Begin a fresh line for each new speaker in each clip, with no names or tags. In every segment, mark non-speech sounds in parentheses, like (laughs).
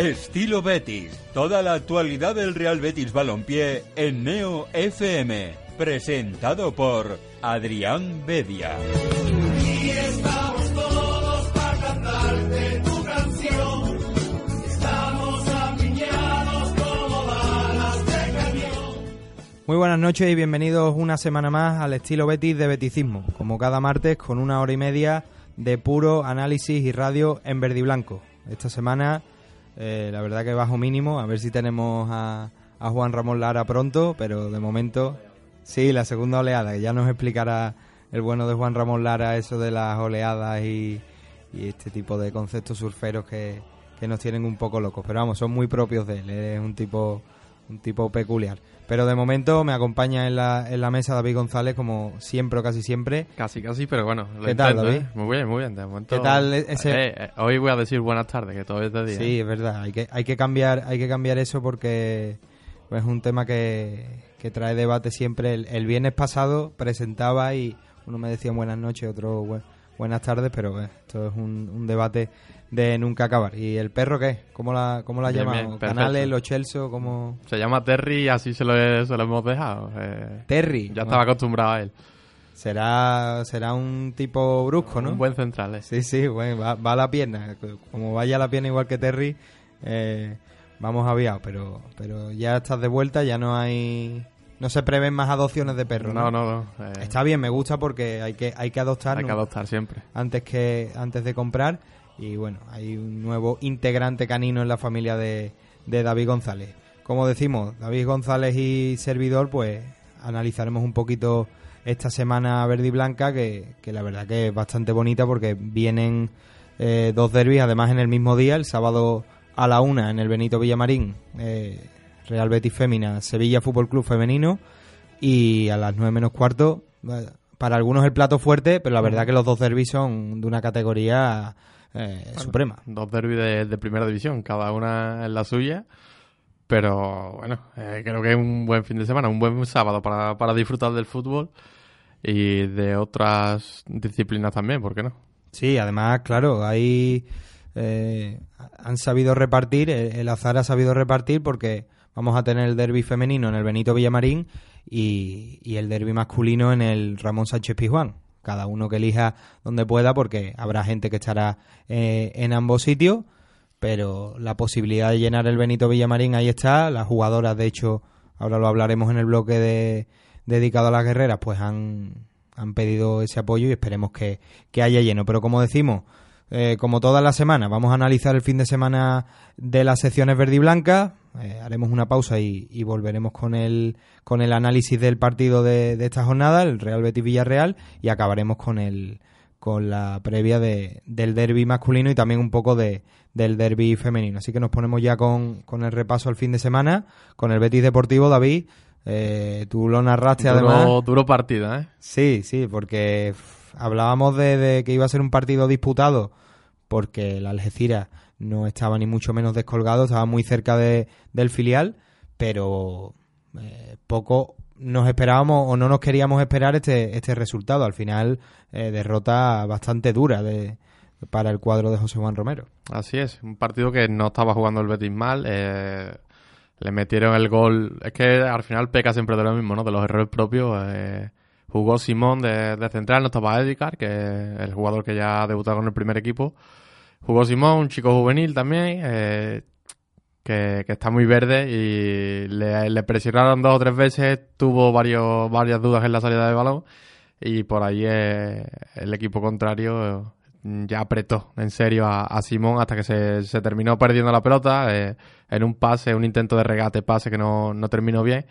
Estilo Betis. Toda la actualidad del Real Betis Balompié en Neo FM. Presentado por Adrián Bedia.
Muy buenas noches y bienvenidos una semana más al estilo Betis de Beticismo, como cada martes con una hora y media de puro análisis y radio en verde y blanco. Esta semana, eh, la verdad que bajo mínimo, a ver si tenemos a, a Juan Ramón Lara pronto, pero de momento, sí, la segunda oleada, que ya nos explicará el bueno de Juan Ramón Lara eso de las oleadas y, y este tipo de conceptos surferos que, que nos tienen un poco locos. Pero vamos, son muy propios de él, es un tipo, un tipo peculiar. Pero de momento me acompaña en la, en la mesa David González, como siempre o casi siempre.
Casi, casi, pero bueno. lo
¿Qué tal,
intento,
David?
¿eh? Muy bien, muy bien. De momento,
¿Qué tal ese-
Eh, eh, hoy voy a decir buenas tardes, que todavía es de día.
Sí, es verdad, hay que, hay que cambiar, hay que cambiar eso porque pues, es un tema que, que trae debate siempre. El, el viernes pasado presentaba y uno me decía buenas noches, otro bu- buenas tardes, pero eh, esto es un, un debate de nunca acabar. ¿Y el perro qué? ¿Cómo la, cómo la
Bien, bien, perfecto.
¿Canales, los Chelsea, como
Se llama Terry y así se lo, he- se lo hemos dejado. eh,
Terry?
ya
Bueno,
estaba acostumbrado a él.
Será, será un tipo brusco, ¿no?
Un buen central, eh.
Sí, sí, bueno, va, va a la pierna. Como vaya a la pierna igual que Terry, eh, vamos aviados. Pero, pero ya estás de vuelta, ya no hay. No se prevén más adopciones de perros.
No,
No,
no, no. eh,
Está bien, me gusta porque hay que, hay que adoptar
hay que adoptar siempre.
antes, que, antes de comprar. Y bueno, hay un nuevo integrante canino en la familia de, de David González. Como decimos, David González y servidor, pues analizaremos un poquito esta semana verde y blanca, que, que la verdad que es bastante bonita porque vienen eh, dos derbis, además en el mismo día, el sábado a la una en el Benito Villamarín, eh, Real Betis Fémina, Sevilla Fútbol Club Femenino, y a las nueve menos cuarto, eh, para algunos el plato fuerte, pero la verdad que los dos derbis son de una categoría eh, suprema.
Dos derbis de, de primera división, cada una en la suya. Pero bueno, eh, creo que es un buen fin de semana, un buen sábado para, para disfrutar del fútbol y de otras disciplinas también, ¿por qué no?
Sí, además, claro, ahí eh, han sabido repartir, el, el azar ha sabido repartir porque vamos a tener el derby femenino en el Benito Villamarín y, y el derby masculino en el Ramón Sánchez Pizjuán. Cada uno que elija donde pueda porque habrá gente que estará eh, en ambos sitios, pero la posibilidad de llenar el Benito Villamarín ahí está. Las jugadoras, de hecho, ahora lo hablaremos en el bloque de, dedicado a las guerreras, pues han, han pedido ese apoyo y esperemos que, que haya lleno. Pero como decimos, eh, como todas las semanas, vamos a analizar el fin de semana de las secciones verde y blanca. Eh, haremos una pausa y, y volveremos con el, con el análisis del partido de, de esta jornada, el Real Betis Villarreal, y acabaremos con el con la previa de, del derby masculino y también un poco de, del derby femenino. Así que nos ponemos ya con, con el repaso al fin de semana, con el Betis Deportivo, David. Eh, tú lo narraste además.
Duro, partido, ¿eh?
Sí, sí, porque hablábamos de, que iba a ser un partido disputado porque el Algeciras no estaba ni mucho menos descolgado, estaba muy cerca de, del filial, pero eh, poco nos esperábamos o no nos queríamos esperar este, este resultado. Al final, eh, derrota bastante dura de, para el cuadro de José Juan Romero.
Así es, un partido que no estaba jugando el Betis mal. eh, le metieron el gol. Es que al final peca siempre de lo mismo, ¿no? De los errores propios. eh, jugó Simón de, de central, no estaba Edgar, que es el jugador que ya ha debutado con el primer equipo. Jugó Simón, un chico juvenil también, eh, que, que está muy verde y le, presionaron dos o tres veces, tuvo varios, varias dudas en la salida de balón y por ahí eh, el equipo contrario eh, ya apretó en serio a, a Simón hasta que se, se terminó perdiendo la pelota eh, en un pase, un intento de regate, pase que no, no terminó bien.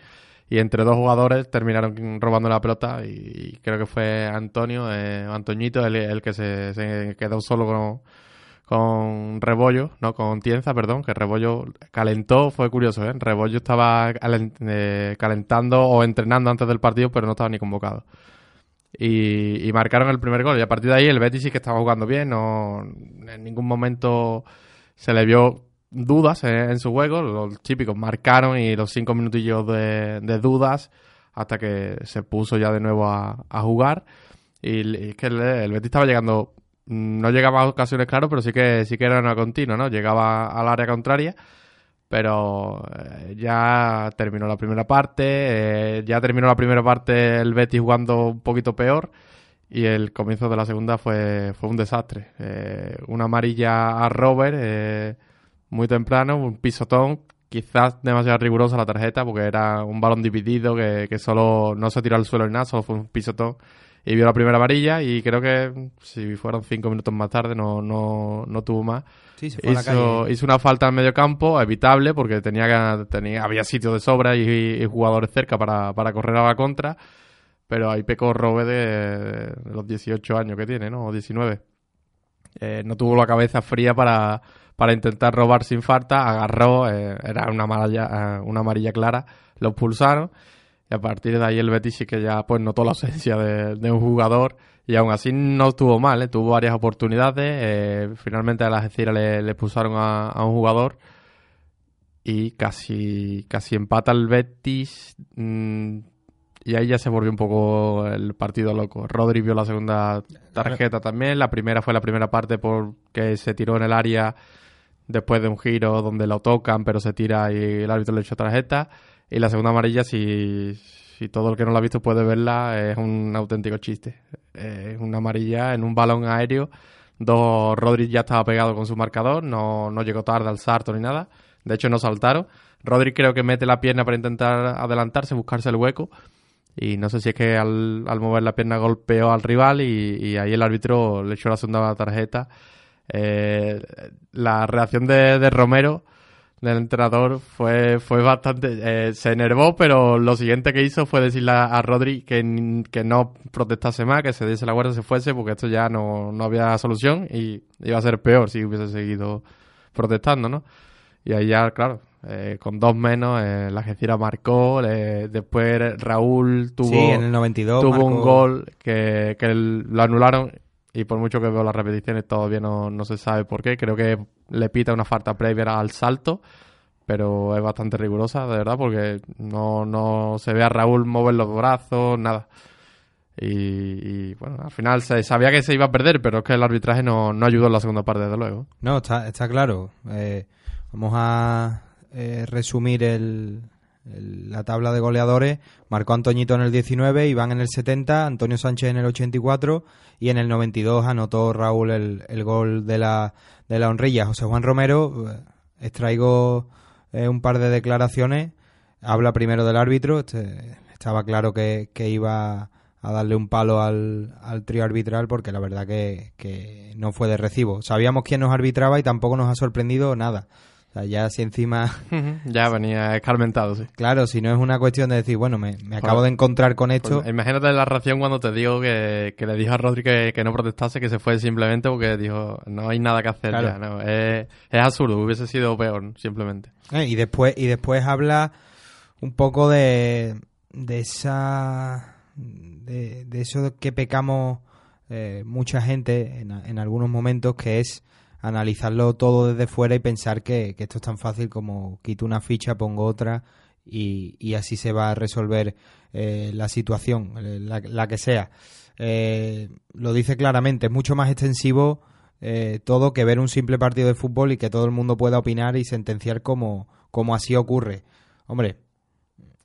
Y entre dos jugadores terminaron robando la pelota y, creo que fue Antonio, eh, Antoñito, el, el que se, quedó solo con, con Rebollo, no, con Tienza, perdón, que Rebollo calentó, fue curioso, ¿eh? Rebollo estaba eh, calentando o entrenando antes del partido, pero no estaba ni convocado. Y, y marcaron el primer gol. Y a partir de ahí el Betis sí que estaba jugando bien, no en ningún momento se le vio dudas eh, en su juego. Los típicos marcaron y los cinco minutillos de, dudas hasta que se puso ya de nuevo a, jugar. Y es que el, el Betis estaba llegando, mm, no llegaba a ocasiones, claro, pero sí que sí que era una continua, ¿no? Llegaba al área contraria, pero eh, ya terminó la primera parte, eh, ya terminó la primera parte el Betis jugando un poquito peor y el comienzo de la segunda fue, fue un desastre. Una amarilla a Robert muy temprano, un pisotón, quizás demasiado rigurosa la tarjeta porque era un balón dividido que, que solo no se tiró al suelo ni nada, solo fue un pisotón y vio la primera amarilla y creo que si fueron cinco minutos más tarde no, no, no tuvo más.
Sí, se fue a la
Hizo,
calle.
hizo una falta en medio campo, evitable, porque tenía, que- tenía había sitio de sobra y, y jugadores cerca para, para correr a la contra. Pero ahí pecó Robe de, de los 18 años que tiene, ¿no? O 19. Eh, no tuvo la cabeza fría para, para intentar robar sin falta, agarró, eh, era una amarilla, eh, una amarilla clara, lo expulsaron. Y a partir de ahí el Betis sí que ya pues notó la ausencia de, un jugador y aún así no estuvo mal, ¿eh? tuvo varias oportunidades. eh, finalmente a la Algeciras le, le a un jugador y casi, casi empata el Betis. mm, y ahí ya se volvió un poco el partido loco. Rodri vio la segunda tarjeta también. La primera fue la primera parte porque se tiró en el área después de un giro donde lo tocan, pero se tira y el árbitro le echó tarjeta. Y la segunda amarilla, si, si todo el que no la ha visto puede verla, es un auténtico chiste. Es una amarilla en un balón aéreo. Dos Rodri ya estaba pegado con su marcador, no, no llegó tarde al salto ni nada. De hecho, no saltaron. Rodri creo que mete la pierna para intentar adelantarse, buscarse el hueco. Y no sé si es que al, al mover la pierna golpeó al rival y, y ahí el árbitro le echó la segunda tarjeta. Eh, la reacción de, de Romero, del entrenador, fue, fue bastante... eh, se enervó, pero lo siguiente que hizo fue decirle a, Rodri que, que no protestase más, que se diese la guardia se fuese, porque esto ya no, no había solución y iba a ser peor si hubiese seguido protestando, ¿no? Y ahí ya, claro, eh, con dos menos, eh, la Algeciras marcó, eh, después Raúl tuvo,
sí, en el 92
tuvo
marcó-
un gol que, que el- lo anularon y por mucho que veo las repeticiones todavía no, no se sabe por qué. Creo que le pita una falta previa al salto, pero es bastante rigurosa, de verdad, porque no, no se ve a Raúl mover los brazos, nada. Y, bueno, al final se sabía que se iba a perder, pero es que el arbitraje no, no ayudó en la segunda parte, desde luego.
No, está, está claro. Eh, vamos a eh, resumir el, la tabla de goleadores. Marcó Antoñito en el 19, Iván en el 70, Antonio Sánchez en el 84 y en el 92 anotó Raúl el, el gol de la, de la honrilla. José Juan Romero, eh, extraigo eh, un par de declaraciones. Habla primero del árbitro. este, estaba claro que, que iba a darle un palo al, al trío arbitral porque la verdad que, que no fue de recibo. Sabíamos quién nos arbitraba y tampoco nos ha sorprendido nada. O sea, ya si encima, (laughs)
ya (laughs) venía escarmentado, sí.
claro, si no es una cuestión de decir, bueno, me, me acabo de encontrar con esto.
Pues, imagínate la reacción cuando te digo que, que le dijo a Rodri que, que no protestase, que se fue simplemente porque dijo, no hay nada que hacer
Claro.
ya. No, es, es absurdo, hubiese sido peor, simplemente.
Eh, y después y después habla un poco de, de esa de, de eso que pecamos eh, mucha gente en, en algunos momentos que es analizarlo todo desde fuera y pensar que, que esto es tan fácil como quito una ficha pongo otra y, y así se va a resolver eh, la situación eh, la, la que sea Eh, lo dice claramente es mucho más extensivo eh, todo que ver un simple partido de fútbol y que todo el mundo pueda opinar y sentenciar como, como así ocurre. Hombre,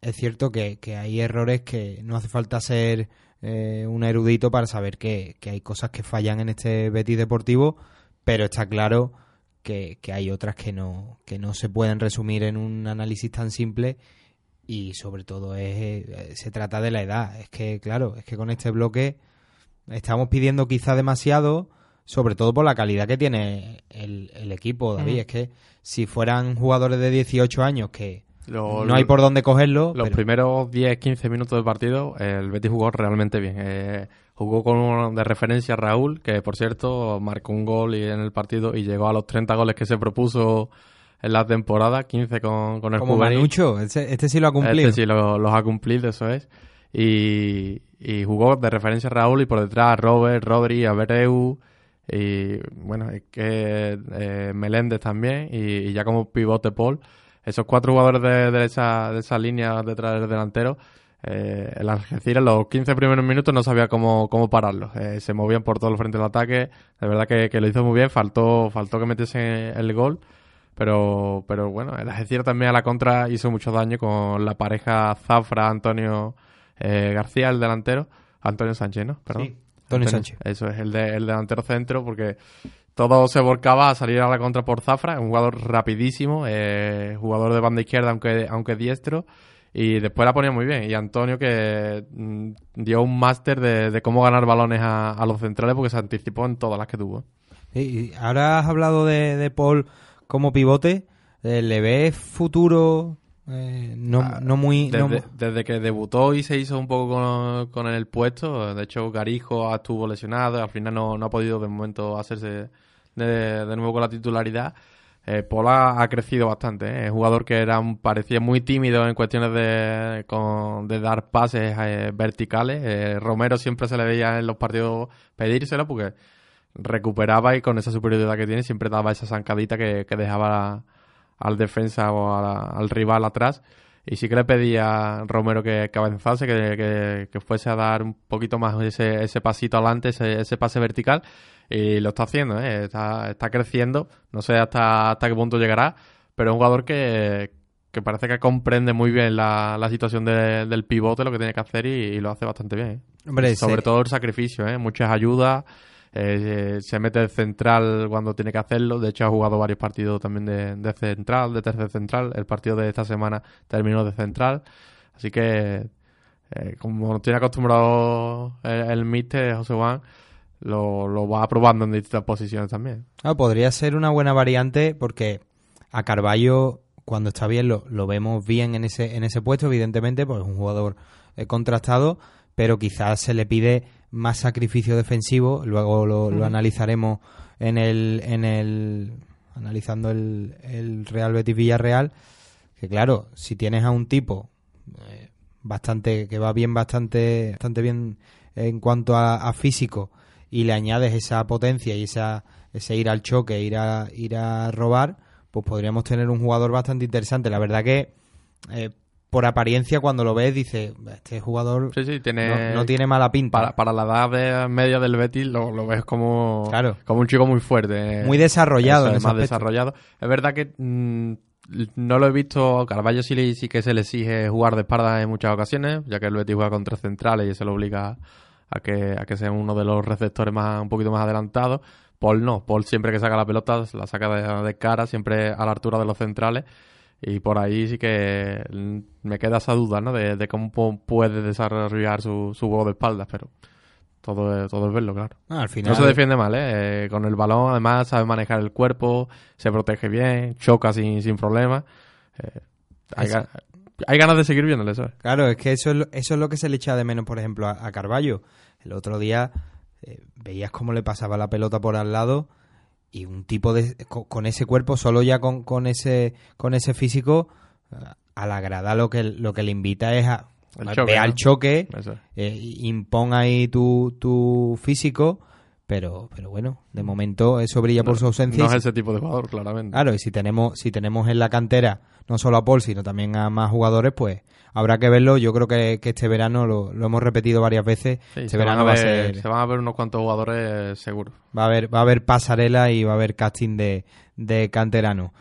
es cierto que, que hay errores que no hace falta ser eh, un erudito para saber que, que hay cosas que fallan en este Betis deportivo, pero está claro que, que hay otras que no, que no se pueden resumir en un análisis tan simple y sobre todo es, eh, se trata de la edad. Es que, claro, es que con este bloque estamos pidiendo quizá demasiado, sobre todo por la calidad que tiene el, el equipo, David. Es que si fueran jugadores de 18 años que
Lo-
no hay por dónde cogerlo,
Los
pero-
primeros 10-15 minutos del partido, el Betis jugó realmente bien. Eh, Jugó con de referencia Raúl, que por cierto marcó un gol y en el partido y llegó a los 30 goles que se propuso en la temporada, 15 con, con el
Como
juvenil.
Manucho, este, este sí lo ha cumplido.
Este sí lo- los ha cumplido, eso es. Y, y jugó de referencia Raúl y por detrás Robert, Rodri, Abreu y bueno, es que eh, Meléndez también y, y ya como pivote Paul. Esos cuatro jugadores de, de esa, de esa línea detrás del delantero, eh, el Algeciras en los 15 primeros minutos no sabía cómo, cómo pararlos. Eh, se movían por todo el frente del ataque. De verdad que, que lo hizo muy bien. Faltó, faltó que metiese el gol. Pero, pero bueno, el Algeciras también a la contra hizo mucho daño con la pareja Zafra-Antonio eh, García, el delantero. Antonio Sánchez, ¿no? Perdón.
Sí, Antonio Sánchez.
Eso es, el, de, el delantero centro, porque todo se volcaba a salir a la contra por Zafra, un jugador rapidísimo, eh, jugador de banda izquierda, aunque, aunque diestro, y después la ponía muy bien. Y Antonio que mm, dio un máster de, de cómo ganar balones a, a los centrales, porque se anticipó en todas las que tuvo.
Y ahora has hablado de, de Paul como pivote. eh, ¿Le ves futuro? eh, no,
Ah,
no muy... no-
Desde, desde que debutó y se hizo un poco con, con el puesto, de hecho Garijo estuvo lesionado, al final no, no ha podido de momento hacerse de, de nuevo con la titularidad. Eh, Paul ha, crecido bastante, ¿eh? es jugador que era parecía muy tímido en cuestiones de, con- de dar pases eh, verticales. Eh, Romero siempre se le veía en los partidos pedírselo porque recuperaba y con esa superioridad que tiene siempre daba esa zancadita que, que dejaba al defensa o al rival atrás. Y sí que le pedía a Romero que, avanzase, que- que fuese a dar un poquito más ese, ese pasito adelante, ese, ese pase vertical. Y lo está haciendo, ¿eh? está, está creciendo. No sé hasta, hasta qué punto llegará, pero es un jugador que, que parece que comprende muy bien la, la situación de- del pivote, lo que tiene que hacer y, y lo hace bastante bien. ¿eh?
Hombre,
Sobre todo el sacrificio, ¿eh? muchas ayudas. eh, se mete de central cuando tiene que hacerlo. De hecho, ha jugado varios partidos también de, de central, de tercer central. El partido de esta semana terminó de central. Así que, eh, como nos tiene acostumbrado el, el míster José Juan, lo, lo va probando en distintas posiciones también.
Ah, podría ser una buena variante porque a Carballo, cuando está bien, lo, lo vemos bien en ese, en ese puesto, evidentemente, porque es un jugador eh, contrastado, pero quizás se le pide más sacrificio defensivo. Luego lo, lo analizaremos en el, en el analizando el, el Real Betis Villarreal. Que claro, si tienes a un tipo eh, bastante que va bien bastante bastante bien en cuanto a, a físico y le añades esa potencia y esa ese ir al choque ir a ir a robar pues podríamos tener un jugador bastante interesante la verdad que eh, por apariencia cuando lo ves dices este jugador
Sí, sí, tiene...
no, no tiene mala pinta
Para, para la edad de media del Betis lo, lo ves como,
Claro.
como un chico muy fuerte.
muy desarrollado
Eso
en
más
aspecto.
desarrollado. Es verdad que mm, no lo he visto. Carvalho sí, le- sí que se le exige jugar de espalda en muchas ocasiones, ya que el Betis juega con tres centrales y eso lo obliga a que, a que sea uno de los receptores más un poquito más adelantados. Paul no. Paul siempre que saca la pelota la saca de, de cara, siempre a la altura de los centrales. Y por ahí sí que me queda esa duda, ¿no? De, de cómo pu- puede desarrollar su, su juego de espaldas, pero todo es, todo es verlo, claro.
Ah, al final
No se defiende mal, ¿eh? Eh, Con el balón, además, sabe manejar el cuerpo, se protege bien, choca sin, sin problema. Eh, hay, hay ganas de seguir viéndole, eso. es.
Claro, es que eso es, lo, eso es lo que se le echa de menos, por ejemplo, a, a Carballo. El otro día eh, veías cómo le pasaba la pelota por al lado y un tipo de co- con, ese cuerpo, solo ya con, con ese con ese físico, a la grada lo que lo que le invita es a
El choque,
ve
¿no?
al choque, eh, impón ahí tu, tu físico, pero pero bueno, de momento eso brilla por su ausencia.
No es ese tipo de jugador, claramente.
Claro, y si tenemos, si tenemos en la cantera no solo a Paul, sino también a más jugadores, pues habrá que verlo. Yo creo que, que este verano lo, lo hemos repetido varias veces.
Sí,
este verano va a ser,
se van a ver unos cuantos jugadores seguros.
va a haber, va a haber pasarela y va a haber casting de, de canterano.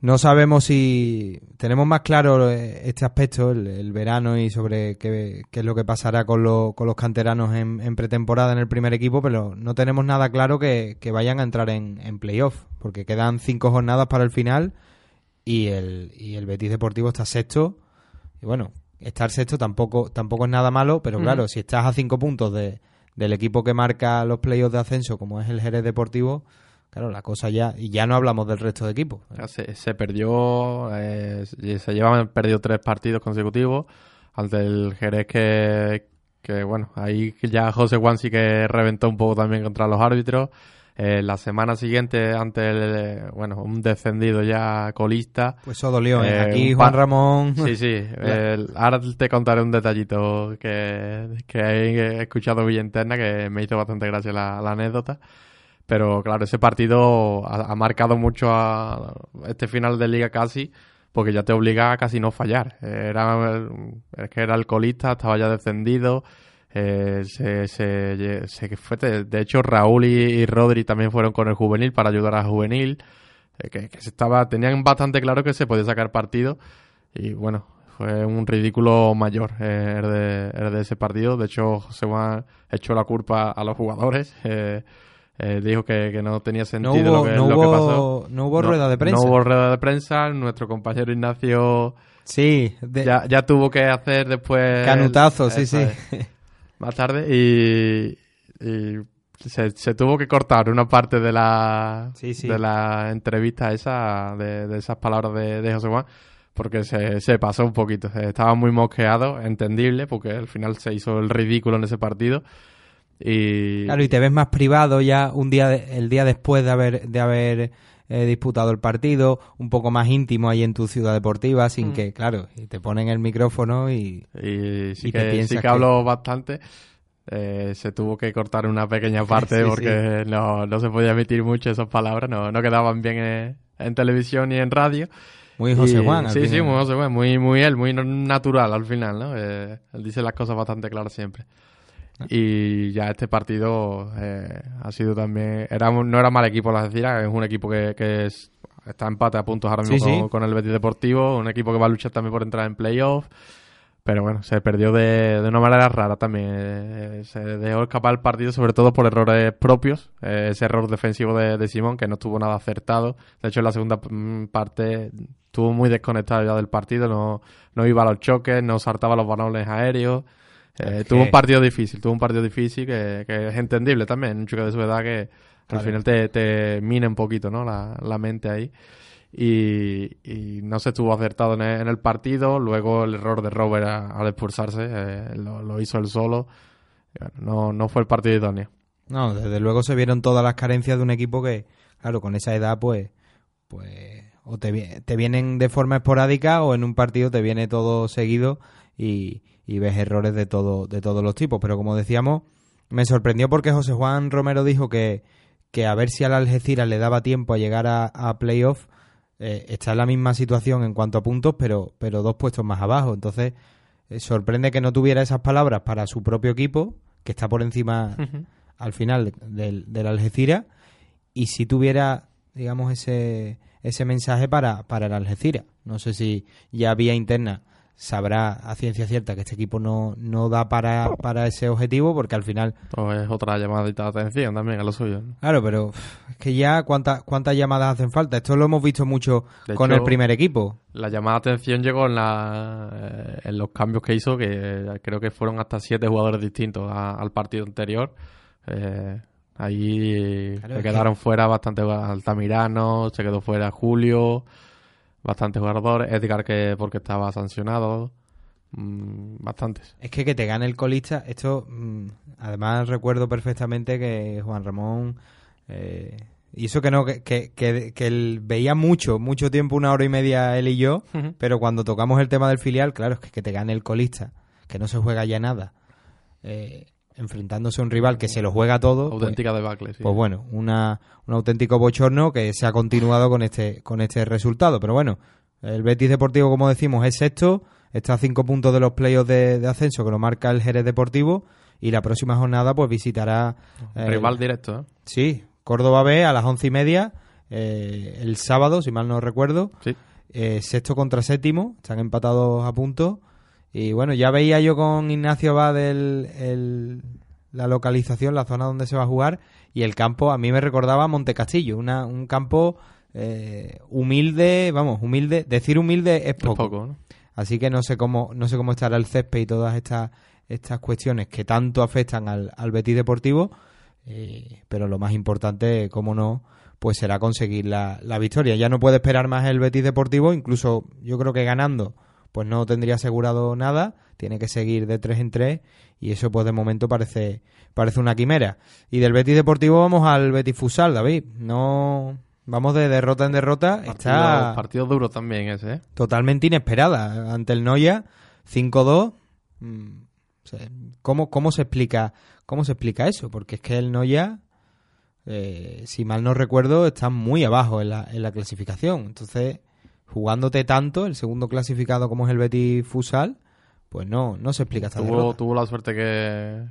No sabemos si tenemos más claro eh, este aspecto, el, el verano y sobre qué, qué es lo que pasará con, lo- con los canteranos en, en pretemporada en el primer equipo, pero no tenemos nada claro que, que vayan a entrar en, en playoff, porque quedan cinco jornadas para el final y el, y el Betis Deportivo está sexto. Y bueno, estar sexto tampoco, tampoco es nada malo, pero claro, si estás a cinco puntos de, del equipo que marca los playoffs de ascenso, como es el Jerez Deportivo, claro, la cosa ya, y ya no hablamos del resto de equipos.
Se, se perdió, eh, se se llevan perdido tres partidos consecutivos ante el Jerez que, que bueno, ahí ya José Juan sí que reventó un poco también contra los árbitros. Eh, la semana siguiente, ante el, bueno, un descendido ya colista.
Pues eso dolió. ¿eh?
Eh,
Aquí Juan Ramón.
Sí, sí. (laughs) el- ahora te contaré un detallito que, que he escuchado vía interna que me hizo bastante gracia la, la anécdota. Pero claro, ese partido ha, ha marcado mucho a este final de liga casi, porque ya te obliga a casi no fallar. Era, es que era alcoholista, estaba ya descendido. Eh, se, se, se fue, de hecho, Raúl y, y Rodri también fueron con el juvenil para ayudar al juvenil. eh, que, que se estaba, tenían bastante claro que se podía sacar partido. Y bueno, fue un ridículo mayor eh, el, de, el de ese partido. De hecho, José Juan echó la culpa a los jugadores. (laughs) eh, dijo que, que no tenía
No
sentido
hubo,
lo, que,
no
lo que
hubo,
pasó.
no hubo rueda de prensa.
No hubo rueda de prensa. Nuestro compañero Ignacio
Sí, de-
ya, ya tuvo que hacer después...
canutazo, sí, sí. (laughs)
más tarde y, y se, se tuvo que cortar una parte de la,
Sí, sí.
de la entrevista esa, de, de esas palabras de, de José Juan, porque se, se pasó un poquito. Estaba muy mosqueado, entendible, porque al final se hizo el ridículo en ese partido. Y,
Claro, y te ves más privado ya un día de- el día después de haber de haber eh, disputado el partido, un poco más íntimo ahí en tu ciudad deportiva, sin
Mm.
que, claro, y te ponen el micrófono y
y sí
y te
que, sí
piensas
que
que-
habló bastante. Eh, se tuvo que cortar una pequeña (laughs) parte
Sí,
porque No, no se podía emitir mucho esas palabras, no, no quedaban bien en, en televisión ni en radio.
muy José
Y-
Juan. al
Sí, sí, muy José Juan, muy, muy él, muy natural al final, ¿no? Eh, él dice las cosas bastante claras siempre. (laughs) Y ya este partido eh, ha sido también... Era, un- no era mal equipo, las decir, es un equipo que, que es- está empate a puntos ahora mismo
Sí,
con,
sí.
con el Betis Deportivo, un equipo que va a luchar también por entrar en playoff. Pero bueno, se perdió de, de una manera rara también. Eh, se dejó escapar el partido, sobre todo por errores propios. Eh, ese error defensivo de, de Simón, que no estuvo nada acertado. De hecho, en la segunda mm, parte estuvo muy desconectado ya del partido. No, no iba a los choques, no saltaba los balones aéreos. Eh, tuvo un partido difícil, tuvo un partido difícil que, que es entendible también. Un chico de su edad que al final te, te mina un poquito ¿no? la, la mente ahí y, y no se estuvo acertado en el, en el partido. Luego el error de Robert a- al expulsarse eh, lo, lo hizo él solo. Bueno, no, no fue el partido idóneo.
No, desde luego se vieron todas las carencias de un equipo que, claro, con esa edad, pues, pues, o te, te vienen de forma esporádica o en un partido te viene todo seguido y, y ves errores de todo, de todos los tipos. Pero como decíamos, me sorprendió porque José Juan Romero dijo que, que a ver si al Algeciras le daba tiempo a llegar a, a playoff. eh, está en la misma situación en cuanto a puntos, pero, pero dos puestos más abajo. Entonces, eh, sorprende que no tuviera esas palabras para su propio equipo, que está por encima al final del, del Algeciras y si tuviera, digamos, ese, ese mensaje para, para el Algeciras. No sé si ya vía interna sabrá a ciencia cierta que este equipo no, no da para, para ese objetivo porque al final,
Pues es otra llamadita de atención también a lo suyo. ¿no?
claro, pero es que ya cuántas cuántas llamadas hacen falta. Esto lo hemos visto mucho
De
con
hecho-
el primer equipo.
La llamada de atención llegó en, la, eh, en los cambios que hizo, que creo que fueron hasta siete jugadores distintos a- al partido anterior. Eh, ahí
Claro,
se quedaron fuera bastante Altamirano, se quedó fuera Julio, bastantes jugadores. Edgar, que porque estaba sancionado, mm, bastantes.
Es que que te gane el colista, esto, mm, además recuerdo perfectamente que Juan Ramón, eh, y eso que no, que, que, que- que él veía mucho, mucho tiempo, una hora y media él y yo, pero cuando tocamos el tema del filial, claro, es que, que te gane el colista, que no se juega ya nada, eh, enfrentándose a un rival que se lo juega todo, pues-
Auténtica debacle, sí.
pues bueno, una, un auténtico bochorno que se ha continuado con este, con este resultado. Pero bueno, el Betis Deportivo, como decimos, es sexto, está a cinco puntos de los playoffs de, de ascenso que lo marca el Jerez Deportivo y la próxima jornada pues visitará... eh,
Rival directo, ¿eh?
Sí, Córdoba B a las once y media, eh, el sábado, si mal no recuerdo.
Sí.
Eh, sexto contra séptimo, están empatados a puntos. Y bueno, ya veía yo con Ignacio Abad el, el- la localización, la zona donde se va a jugar. Y el campo a mí me recordaba a Montecastillo, una, un campo eh, humilde, vamos, humilde. Decir humilde es
Es
poco.
poco, ¿no?
Así que no sé cómo, no sé cómo estará el césped y todas estas, estas cuestiones que tanto afectan al, al Betis Deportivo. eh, pero lo más importante, como no, pues será conseguir la, la victoria. Ya no puede esperar más el Betis Deportivo, incluso yo creo que ganando pues no tendría asegurado nada, tiene que seguir de tres en tres y eso pues de momento parece parece una quimera. Y del Betis Deportivo vamos al Betis Fusal, David. No vamos de derrota en derrota,
Partido,
está
partido duro también ese, ¿eh?
totalmente inesperada ante el Noya 5-2. mm, ¿Cómo, cómo se explica cómo se explica eso? Porque es que el Noya eh, si mal no recuerdo, está muy abajo en la, en la clasificación. Entonces, jugándote tanto, el segundo clasificado como es el Betis Fusal, pues no, no se explica esta
Tuvo,
derrota.
tuvo la suerte que,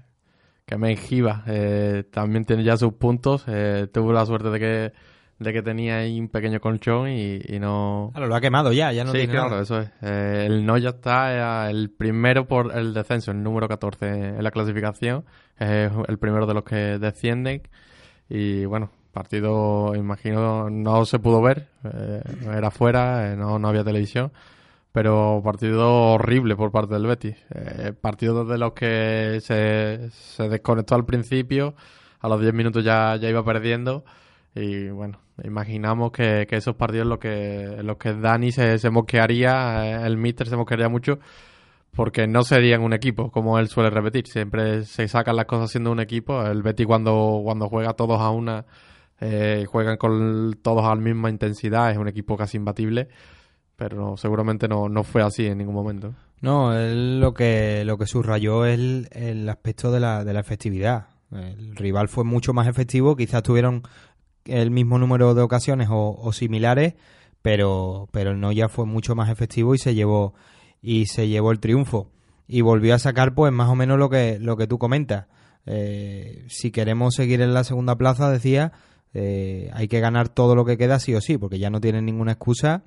que Mengiba eh, también tiene ya sus puntos. eh, tuvo la suerte de que, de que tenía ahí un pequeño colchón y, y no...
Claro, lo ha quemado ya, ya no
sí,
tiene
claro,
nada.
eso es. Eh, el Noya está eh, el primero por el descenso, el número 14 en la clasificación. Es el primero de los que descienden. Y bueno, partido, imagino, no se pudo ver. eh, era fuera, eh, no, no había televisión. Pero partido horrible por parte del Betis. Eh, partido de los que se, se desconectó al principio. A los 10 minutos ya, ya iba perdiendo. Y bueno, imaginamos que, que esos partidos en los que, en los que Dani se, se mosquearía, eh, el Mister se mosquearía mucho, porque no serían un equipo, como él suele repetir. Siempre se sacan las cosas siendo un equipo. El Betis cuando, cuando juega todos a una, eh, juegan con todos a la misma intensidad, es un equipo casi imbatible. Pero seguramente no, no fue así en ningún momento.
No, él lo que, lo que subrayó es el, aspecto de la, de la efectividad. El rival fue mucho más efectivo, quizás tuvieron el mismo número de ocasiones o, o similares, pero, pero el Noya fue mucho más efectivo y se llevó, y se llevó el triunfo. Y volvió a sacar pues más o menos lo que, lo que tú comentas. Eh, si queremos seguir en la segunda plaza, decía, eh, hay que ganar todo lo que queda sí o sí, porque ya no tienen ninguna excusa.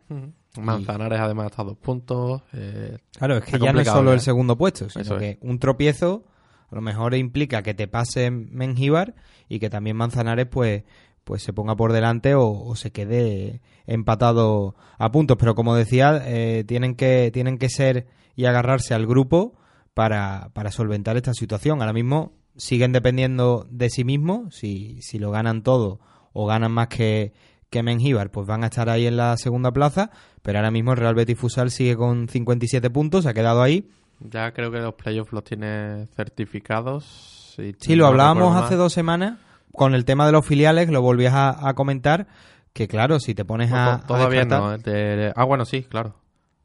Manzanares además está a dos puntos. eh,
Claro, es que ya no es solo el segundo puesto, sino
Eso es.
que un tropiezo a lo mejor implica que te pase Mengíbar y que también Manzanares pues pues se ponga por delante o, o se quede empatado a puntos. Pero como decía, eh, tienen que tienen que ser y agarrarse al grupo para, para solventar esta situación. Ahora mismo siguen dependiendo de sí mismos. Si, si lo ganan todo o ganan más que, que Mengíbar, pues van a estar ahí en la segunda plaza. Pero ahora mismo el Real Betis Fusal sigue con 57 puntos, se ha quedado ahí.
ya creo que los playoffs los tiene certificados. si
Sí, lo hablábamos hace dos semanas con el tema de los filiales, lo volvías a, a comentar, que claro, si te pones a...
To-
a
Todavía no. eh, ah, bueno, sí, claro.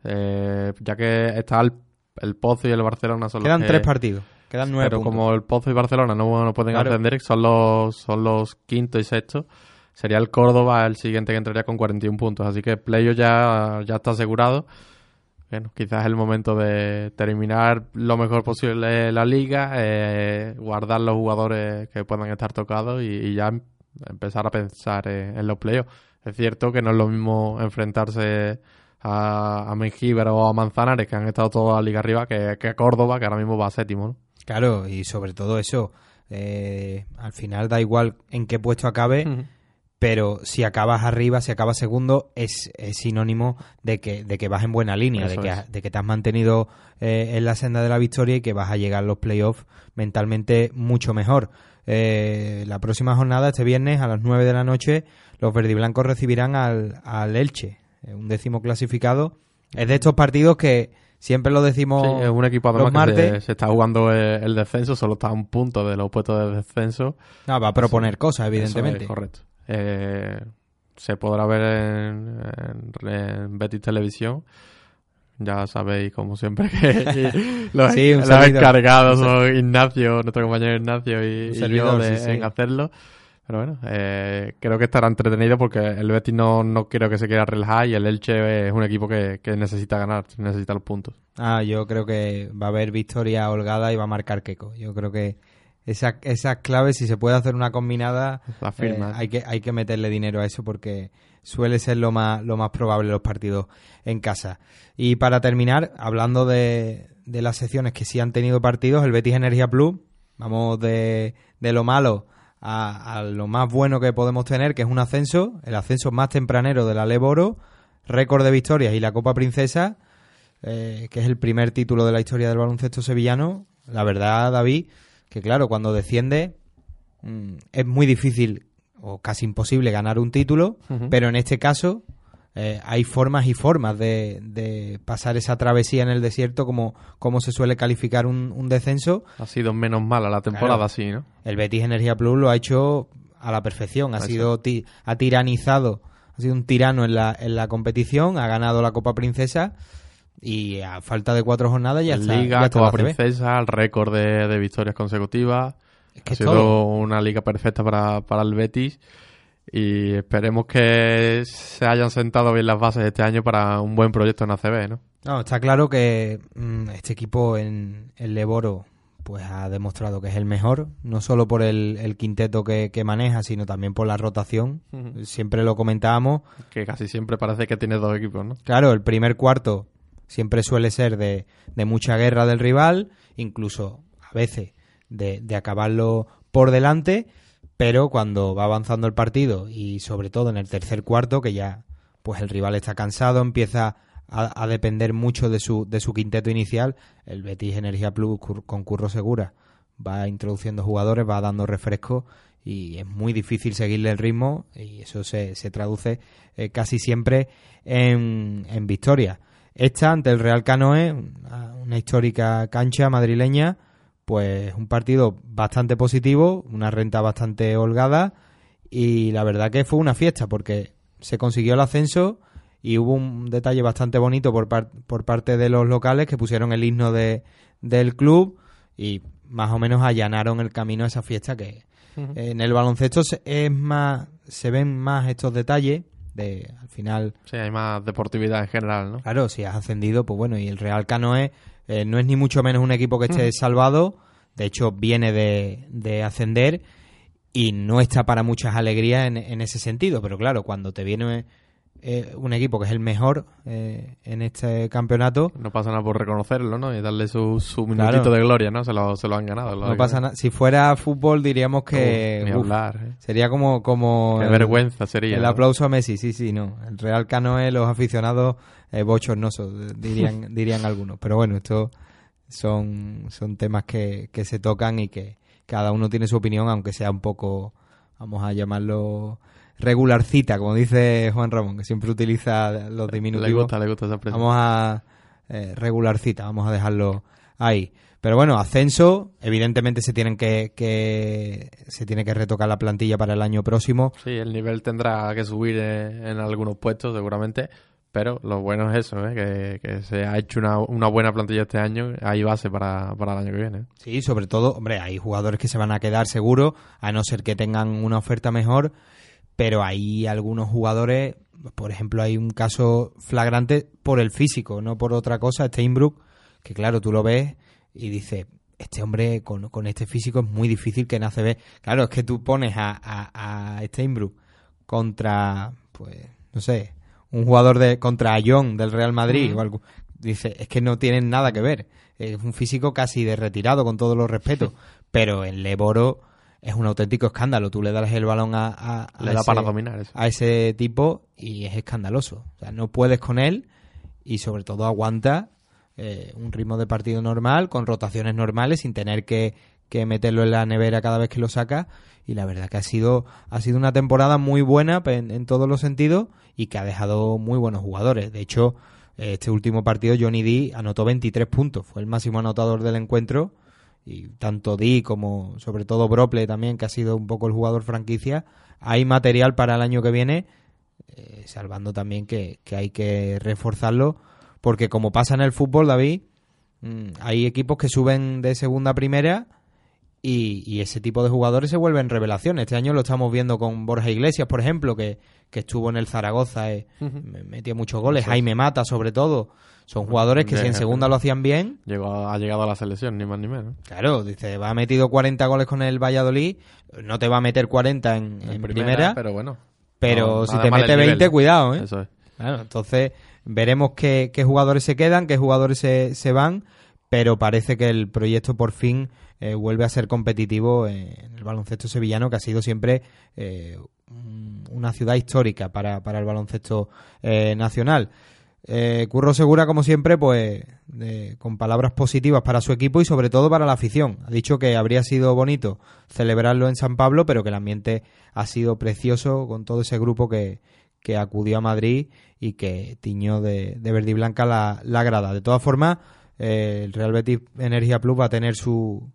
Eh, ya que está el, el Pozo y el Barcelona son los
Quedan
que-
tres partidos, quedan nueve
Pero
puntos.
como el Pozo y Barcelona no, no pueden
Claro.
ascender, son los, son los quinto y sexto, sería el Córdoba el siguiente que entraría con 41 puntos. Así que playo ya, ya está asegurado. Bueno, quizás es el momento de terminar lo mejor posible la liga, eh, guardar los jugadores que puedan estar tocados y, y ya em- empezar a pensar en los playoffs. Es cierto que no es lo mismo enfrentarse a, a Mengíbar o a Manzanares, que han estado toda la liga arriba, que, que a Córdoba, que ahora mismo va a séptimo, ¿no?
Claro, y sobre todo eso, eh, al final da igual en qué puesto acabe, pero si acabas arriba, si acabas segundo, es, es sinónimo de que, de que vas en buena línea, de que, de que te has mantenido eh, en la senda de la victoria y que vas a llegar a los playoffs mentalmente mucho mejor. Eh, la próxima jornada, este viernes a las 9 de la noche, los verdiblancos recibirán al, al Elche, eh, un décimo clasificado. Es de estos partidos que siempre lo decimos
Sí, es un equipo
los
además que se,
martes.
se está jugando el, el descenso, solo está a un punto de los puestos de descenso.
No, va a proponer cosas, evidentemente.
es correcto. Eh, se podrá ver en, en- en Betis Televisión. Ya sabéis, como siempre, que (laughs) los,
Sí,
los encargados son Ignacio, nuestro compañero Ignacio y, y yo de- en hacerlo. Pero bueno, eh, creo que estará entretenido porque el Betis no, no creo que se quiera relajar y el Elche es un equipo que, que necesita ganar, necesita los puntos.
Ah, yo creo que va a haber victoria holgada y va a marcar Keco. Yo creo que esa- esas claves, si se puede hacer una combinada,
La firma.
eh, hay, que, hay que meterle dinero a eso porque suele ser lo más, lo más probable los partidos en casa. Y para terminar, hablando de, de las secciones que sí han tenido partidos, el Betis Energía Plus, vamos de, de lo malo a, a lo más bueno que podemos tener, que es un ascenso, el ascenso más tempranero de la Leboro, récord de victorias y la Copa Princesa, eh, que es el primer título de la historia del baloncesto sevillano. La verdad, David, que claro, cuando desciende mm, es muy difícil o casi imposible ganar un título, pero en este caso eh, hay formas y formas de, de pasar esa travesía en el desierto, como, como se suele calificar un, un descenso.
Ha sido menos mala la temporada
Claro.
así, ¿no?
El Betis Energía Plus lo ha hecho a la perfección, ha sido ti- ha tiranizado, ha sido un tirano en la, en la competición, ha ganado la Copa Princesa y a falta de cuatro jornadas ya está. ya
Liga,
está
Copa. Princesa, el récord de, de victorias consecutivas.
Es que
ha sido
todo.
una liga perfecta para, para el Betis y esperemos que se hayan sentado bien las bases este año para un buen proyecto en ACB, ¿no?
No, está claro que mm, este equipo en el Leboro pues ha demostrado que es el mejor, no solo por el, el quinteto que, que maneja, sino también por la rotación. Siempre lo comentábamos.
Que casi siempre parece que tiene dos equipos, ¿no?
Claro, el primer cuarto siempre suele ser de, de mucha guerra del rival, incluso a veces de, de acabarlo por delante, pero cuando va avanzando el partido y sobre todo en el tercer cuarto, que ya pues el rival está cansado, empieza a, depender mucho de su, de su quinteto inicial, el Betis Energía Plus con Curro Segura va introduciendo jugadores, va dando refresco y es muy difícil seguirle el ritmo y eso se, se traduce eh, casi siempre en, en victoria. Esta ante el Real Canoe, una histórica cancha madrileña, pues un partido bastante positivo, una renta bastante holgada y la verdad que fue una fiesta porque se consiguió el ascenso y hubo un detalle bastante bonito por, par- por parte de los locales que pusieron el himno de, del club y más o menos allanaron el camino a esa fiesta que en el baloncesto se, es más se ven más estos detalles de al final
Sí, hay más deportividad en general, ¿no?
Claro, si has ascendido, pues bueno, y el Real Canoe eh, no es ni mucho menos un equipo que esté salvado, de hecho viene de, de ascender y no está para muchas alegrías en, en ese sentido, pero claro, cuando te viene eh, un equipo que es el mejor eh, en este campeonato,
No pasa nada por reconocerlo, ¿no? Y darle su, su minutito
Claro.
de gloria, ¿no? Se lo, se lo han ganado.
no pasa nada. Si fuera fútbol diríamos que
Uf, ni
uf,
hablar, ¿eh?
sería como como
Qué
el-
vergüenza sería.
El
¿no?
aplauso a Messi, sí, sí, no. El Real Canoe, los aficionados eh, bochornosos, eh, dirían, (laughs) dirían algunos. Pero bueno, esto son, son temas que, que se tocan y que cada uno tiene su opinión, aunque sea un poco, vamos a llamarlo regularcita, como dice Juan Ramón, que siempre utiliza los
Le
diminutivos.
gusta, le gusta esa expresión.
Vamos a eh, regularcita, vamos a dejarlo ahí. Pero bueno, ascenso, evidentemente se tienen que, que se tiene que retocar la plantilla para el año próximo.
Sí, el nivel tendrá que subir eh, en algunos puestos seguramente, pero lo bueno es eso, ¿eh? que, que se ha hecho una, una buena plantilla este año, hay base para, para el año que viene.
Sí, sobre todo, hombre, hay jugadores que se van a quedar seguro, a no ser que tengan una oferta mejor, pero hay algunos jugadores, por ejemplo, hay un caso flagrante por el físico, no por otra cosa, Steinbrück, que claro, tú lo ves y dices, este hombre con, con este físico es muy difícil que en ACB. Claro, es que tú pones a, a, a Steinbrück contra, pues, no sé, un jugador de contra Ayón del Real Madrid o algo. Dice, es que no tienen nada que ver. Es un físico casi de retirado, con todos los respetos. Pero el Leboro es un auténtico escándalo. Tú le das el balón a, a- a
Le da
ese-
para dominar
a ese tipo y es escandaloso. O sea, no puedes con él y sobre todo aguanta eh, un ritmo de partido normal, con rotaciones normales, sin tener que, que meterlo en la nevera cada vez que lo saca. Y la verdad que ha sido, ha sido una temporada muy buena en, todos los sentidos y que ha dejado muy buenos jugadores. De hecho, este último partido Johnny D anotó 23 puntos, fue el máximo anotador del encuentro y tanto Di como sobre todo Brople también, que ha sido un poco el jugador franquicia, hay material para el año que viene, eh, salvando también que, que hay que reforzarlo, porque como pasa en el fútbol, David, mm, hay equipos que suben de segunda a primera y, y ese tipo de jugadores se vuelven revelaciones. Este año lo estamos viendo con Borja Iglesias, por ejemplo, que, que estuvo en el Zaragoza, eh, me- metía muchos goles, Jaime Mata sobre todo. Son jugadores que si en segunda lo hacían bien,
Llegó, ha llegado a la selección, ni más ni menos.
Claro, dice, va metido 40 goles con el Valladolid, no te va a meter 40 en, en primera, pero,
pero bueno.
si
no, nada
te mete
el
20,
nivel.
cuidado, ¿eh?
Eso es.
Claro, entonces veremos qué, qué jugadores se quedan, qué jugadores se, se van, pero parece que el proyecto por fin eh, vuelve a ser competitivo en el baloncesto sevillano, que ha sido siempre eh, un- una ciudad histórica para, para el baloncesto eh, nacional. Curro Segura, como siempre, pues con palabras positivas para su equipo y sobre todo para la afición. Ha dicho que habría sido bonito celebrarlo en San Pablo, pero que el ambiente ha sido precioso con todo ese grupo que, que acudió a Madrid y que tiñó de, de verde y blanca la, la grada. De todas formas, el Real Betis Energía Plus va a tener su,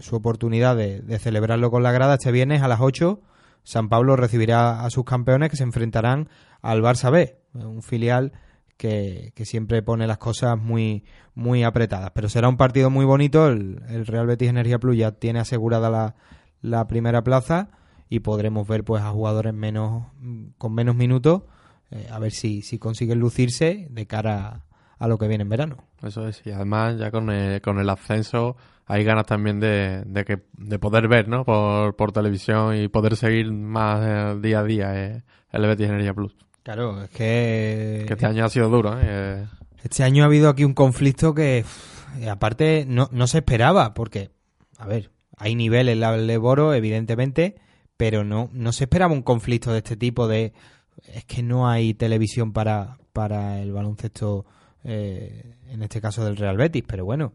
su oportunidad de, celebrarlo con la grada este viernes a las 8. San Pablo recibirá a sus campeones que se enfrentarán al Barça B, un filial que, siempre pone las cosas muy, muy apretadas. Pero será un partido muy bonito. El, Real Betis Energía Plus ya tiene asegurada la, primera plaza y podremos ver pues a jugadores menos con menos minutos eh, a ver si, si consiguen lucirse de cara a, lo que viene en verano.
Eso es, y además ya con con el ascenso hay ganas también de, de, que, de poder ver, ¿no? Por, por televisión y poder seguir más eh, día a día eh, el Betis Energía Plus.
Claro, es que...
Que este año ha sido duro, ¿eh?
Este año ha habido aquí un conflicto que, aparte, no, no se esperaba, porque, a ver, hay nivel en la Leboro, evidentemente, pero no, no se esperaba un conflicto de este tipo de... Es que no hay televisión para, para el baloncesto, eh, en este caso del Real Betis, pero bueno,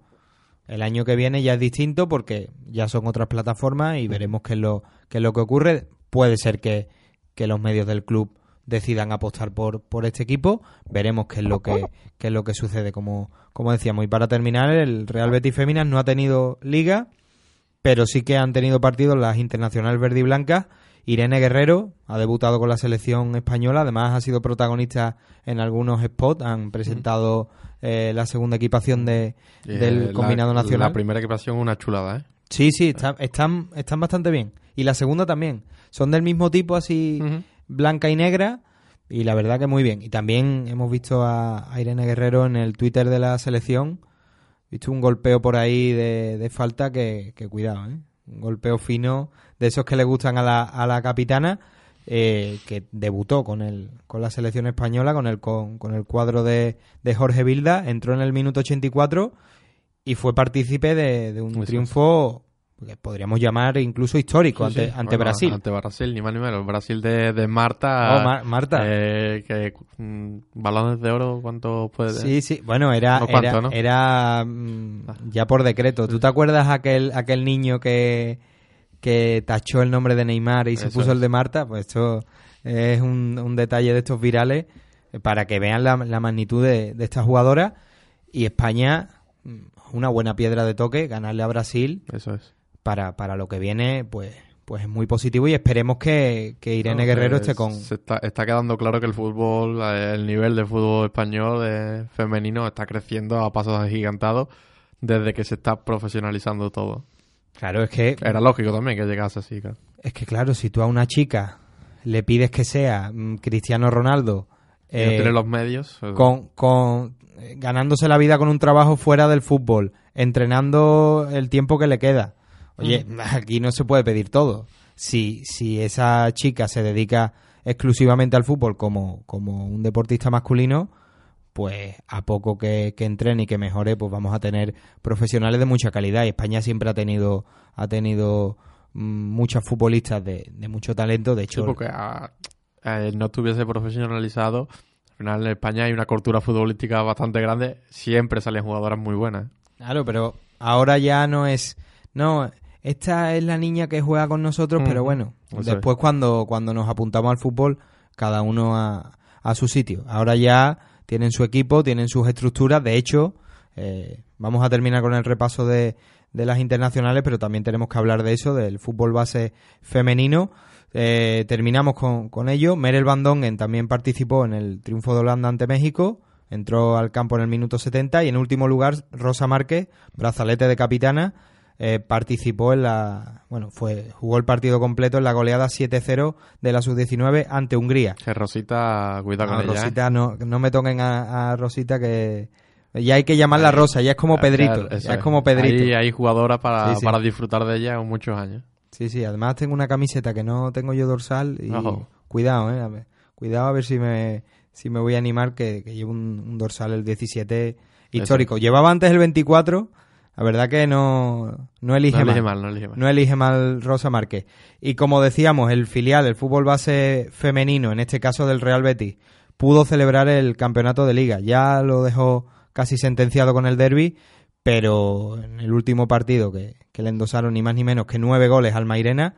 el año que viene ya es distinto porque ya son otras plataformas y veremos qué es lo, qué es lo que ocurre. Puede ser que, que los medios del club decidan apostar por, por este equipo. Veremos qué es lo que, qué es lo que sucede, como, como decíamos. Y para terminar, el Real Betis Féminas no ha tenido liga, pero sí que han tenido partidos las internacionales verde y blancas. Irene Guerrero ha debutado con la selección española, además ha sido protagonista en algunos spots, han presentado eh, la segunda equipación de, del
Eh,
combinado
la,
nacional.
La primera equipación una chulada, ¿eh?
Sí, sí, está- están, están bastante bien. Y la segunda también. Son del mismo tipo, así blanca y negra. Y la verdad que muy bien. Y también hemos visto a, a Irene Guerrero en el Twitter de la selección. Visto un golpeo por ahí de, de falta que, que cuidado, ¿eh? Un golpeo fino de esos que le gustan a la, a la capitana. Eh, que debutó con el con la selección española con el con, con el cuadro de, de Jorge Vilda entró en el minuto 84 y fue partícipe de, de un triunfo que podríamos llamar incluso histórico
Sí,
ante,
sí.
ante
Bueno,
Brasil
Ante Brasil, ni más ni menos. Brasil de, de Marta.
Oh, Mar- Marta.
eh, que, mm, balones de oro, ¿cuánto puede
Sí, sí, bueno, era, era,
¿no?
era, mm, ya por decreto. ¿Tú te acuerdas aquel, aquel niño que, que tachó el nombre de Neymar y se
Eso
puso el de Marta? Pues esto es un, un detalle de estos virales para que vean la, la magnitud de, de esta jugadora. Y España, mm, una buena piedra de toque, ganarle a Brasil
Eso es.
para, para lo que viene, pues, pues es muy positivo y esperemos que, que Irene
No,
Guerrero esté con...
se está, está quedando claro que el fútbol, el nivel de fútbol español eh, femenino está creciendo a pasos agigantados desde que se está profesionalizando todo.
Claro, es que
Era lógico también que llegase así. claro.
Es que claro, si tú a una chica le pides que sea mm, Cristiano Ronaldo
no
eh,
tiene los medios. eh,
con, con eh, ganándose la vida con un trabajo fuera del fútbol, entrenando el tiempo que le queda. Oye, (laughs) aquí no se puede pedir todo. Si, si esa chica se dedica exclusivamente al fútbol como, como un deportista masculino, pues a poco que, que entrene y que mejore, pues vamos a tener profesionales de mucha calidad. Y España siempre ha tenido, ha tenido mm, muchas futbolistas de, de mucho talento. De
Sí,
hecho,
porque no estuviese profesionalizado. Al final en España hay una cultura futbolística bastante grande. Siempre salen jugadoras muy buenas.
Claro, pero ahora ya no es. No, esta es la niña que juega con nosotros, pero
Ujú.
bueno, después cuando, cuando nos apuntamos al fútbol, cada uno a, a su sitio. Ahora ya tienen su equipo, tienen sus estructuras. De hecho, eh, vamos a terminar con el repaso de, de las internacionales, pero también tenemos que hablar de eso, del fútbol base femenino. Eh, terminamos con, con ello. Merel Van Dongen también participó en el triunfo de Holanda ante México. Entró al campo en el minuto 70 y en último lugar Rosa Márquez, brazalete de capitana, eh, participó en la, bueno, fue jugó el partido completo en la goleada 7-0 de la sub-19 ante Hungría.
Que Rosita, cuidado
No,
con ella. ¿eh?
Rosita, no, no me toquen a, a Rosita que ya hay que llamarla Rosa, ya es como Pedrito, ya es como Pedrito.
hay jugadoras para,
Sí, sí.
para disfrutar de ella muchos años.
Sí, sí, además tengo una camiseta que no tengo yo dorsal y
Ojo.
cuidado, eh, a ver, cuidado a ver si me si me voy a animar que, que llevo un, un dorsal el 17 histórico. Llevaba antes el 24, la verdad que no no elige,
No elige
mal.
mal, no elige mal.
No elige mal Rosa Márquez. Y como decíamos, el filial, el fútbol base femenino, en este caso del Real Betis, pudo celebrar el campeonato de liga. Ya lo dejó casi sentenciado con el derby, pero en el último partido que, que le endosaron ni más ni menos que nueve goles al Mairena,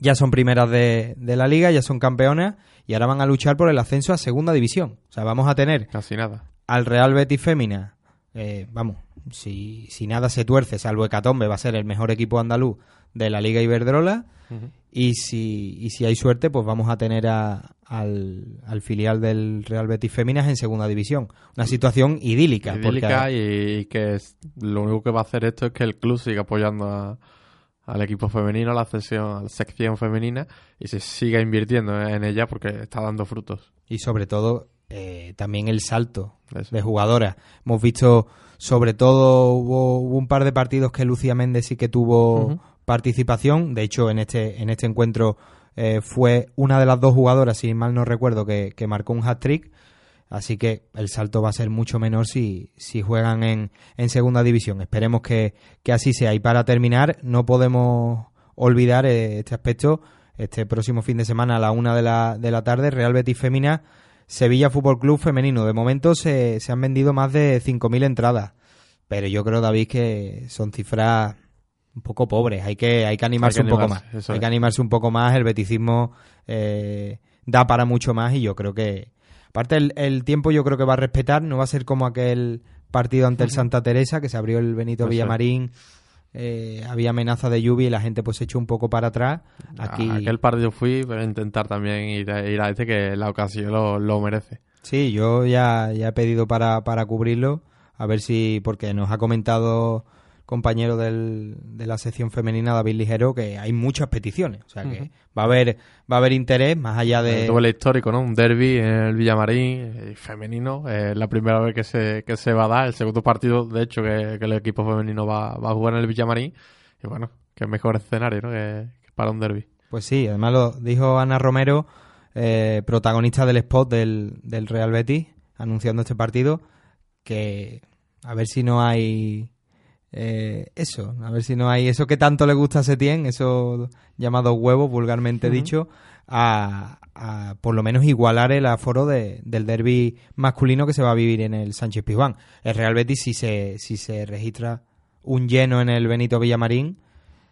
ya son primeras de, de la liga, ya son campeonas y ahora van a luchar por el ascenso a segunda división. O sea, vamos a tener
Casi nada.
al Real Betis Fémina, eh, vamos, si, si nada se tuerce, salvo Hecatombe, va a ser el mejor equipo andaluz de la Liga Iberdrola. Y si, y si hay suerte, pues vamos a tener a- al, al filial del Real Betis Féminas en segunda división. Una situación idílica.
idílica y, y que es- lo único que va a hacer esto es que el club siga apoyando a- al equipo femenino, a la, a la sección femenina y se siga invirtiendo en ella porque está dando frutos.
y sobre todo eh, también el salto
Eso.
de jugadoras. Hemos visto, sobre todo, hubo, hubo un par de partidos que Lucía Méndez sí que tuvo participación. De hecho, en este, en este encuentro eh, fue una de las dos jugadoras, si mal no recuerdo, que, que marcó un hat-trick. Así que el salto va a ser mucho menor si, si juegan en, en segunda división. Esperemos que, que así sea. Y para terminar, no podemos olvidar eh, este aspecto. Este próximo fin de semana a la una de la, de la tarde, Real Betis Femina, Sevilla Fútbol Club Femenino. De momento se, se han vendido más de 5.000 entradas. Pero yo creo, David, que son cifras un poco pobres. Hay que, hay que animarse
Hay que
un poco más. Hay
es.
que animarse un poco más. El beticismo eh, da para mucho más y yo creo que... Aparte, el, el tiempo yo creo que va a respetar. No va a ser como aquel partido ante el Santa Teresa, que se abrió el Benito
es.
Eh, había amenaza de lluvia y la gente pues se echó un poco para atrás. Aquí,
A aquel partido fui, pero intentar también ir a, ir a este que la ocasión lo, lo merece.
Sí, yo ya, ya he pedido para, para cubrirlo, a ver si, porque nos ha comentado compañero del, de la sección femenina, David Ligero, que hay muchas peticiones, o sea que va a haber va a haber interés más allá de...
El duelo histórico, ¿no? Un derby en el Villamarín eh, femenino. Es la primera vez que se, que se va a dar. El segundo partido, de hecho, que, que el equipo femenino va, va a jugar en el Villamarín. Y bueno, qué mejor escenario, ¿no? Que, que para un derby.
Pues sí, además lo dijo Ana Romero, eh, protagonista del spot del, del Real Betis, anunciando este partido, que a ver si no hay eh, eso, a ver si no hay eso que tanto le gusta a Setién, eso llamado huevos, vulgarmente dicho, a, a por lo menos igualar el aforo de- del derby masculino que se va a vivir en el Sánchez Pizjuán. El Real Betis, si se, si se registra un lleno en el Benito Villamarín,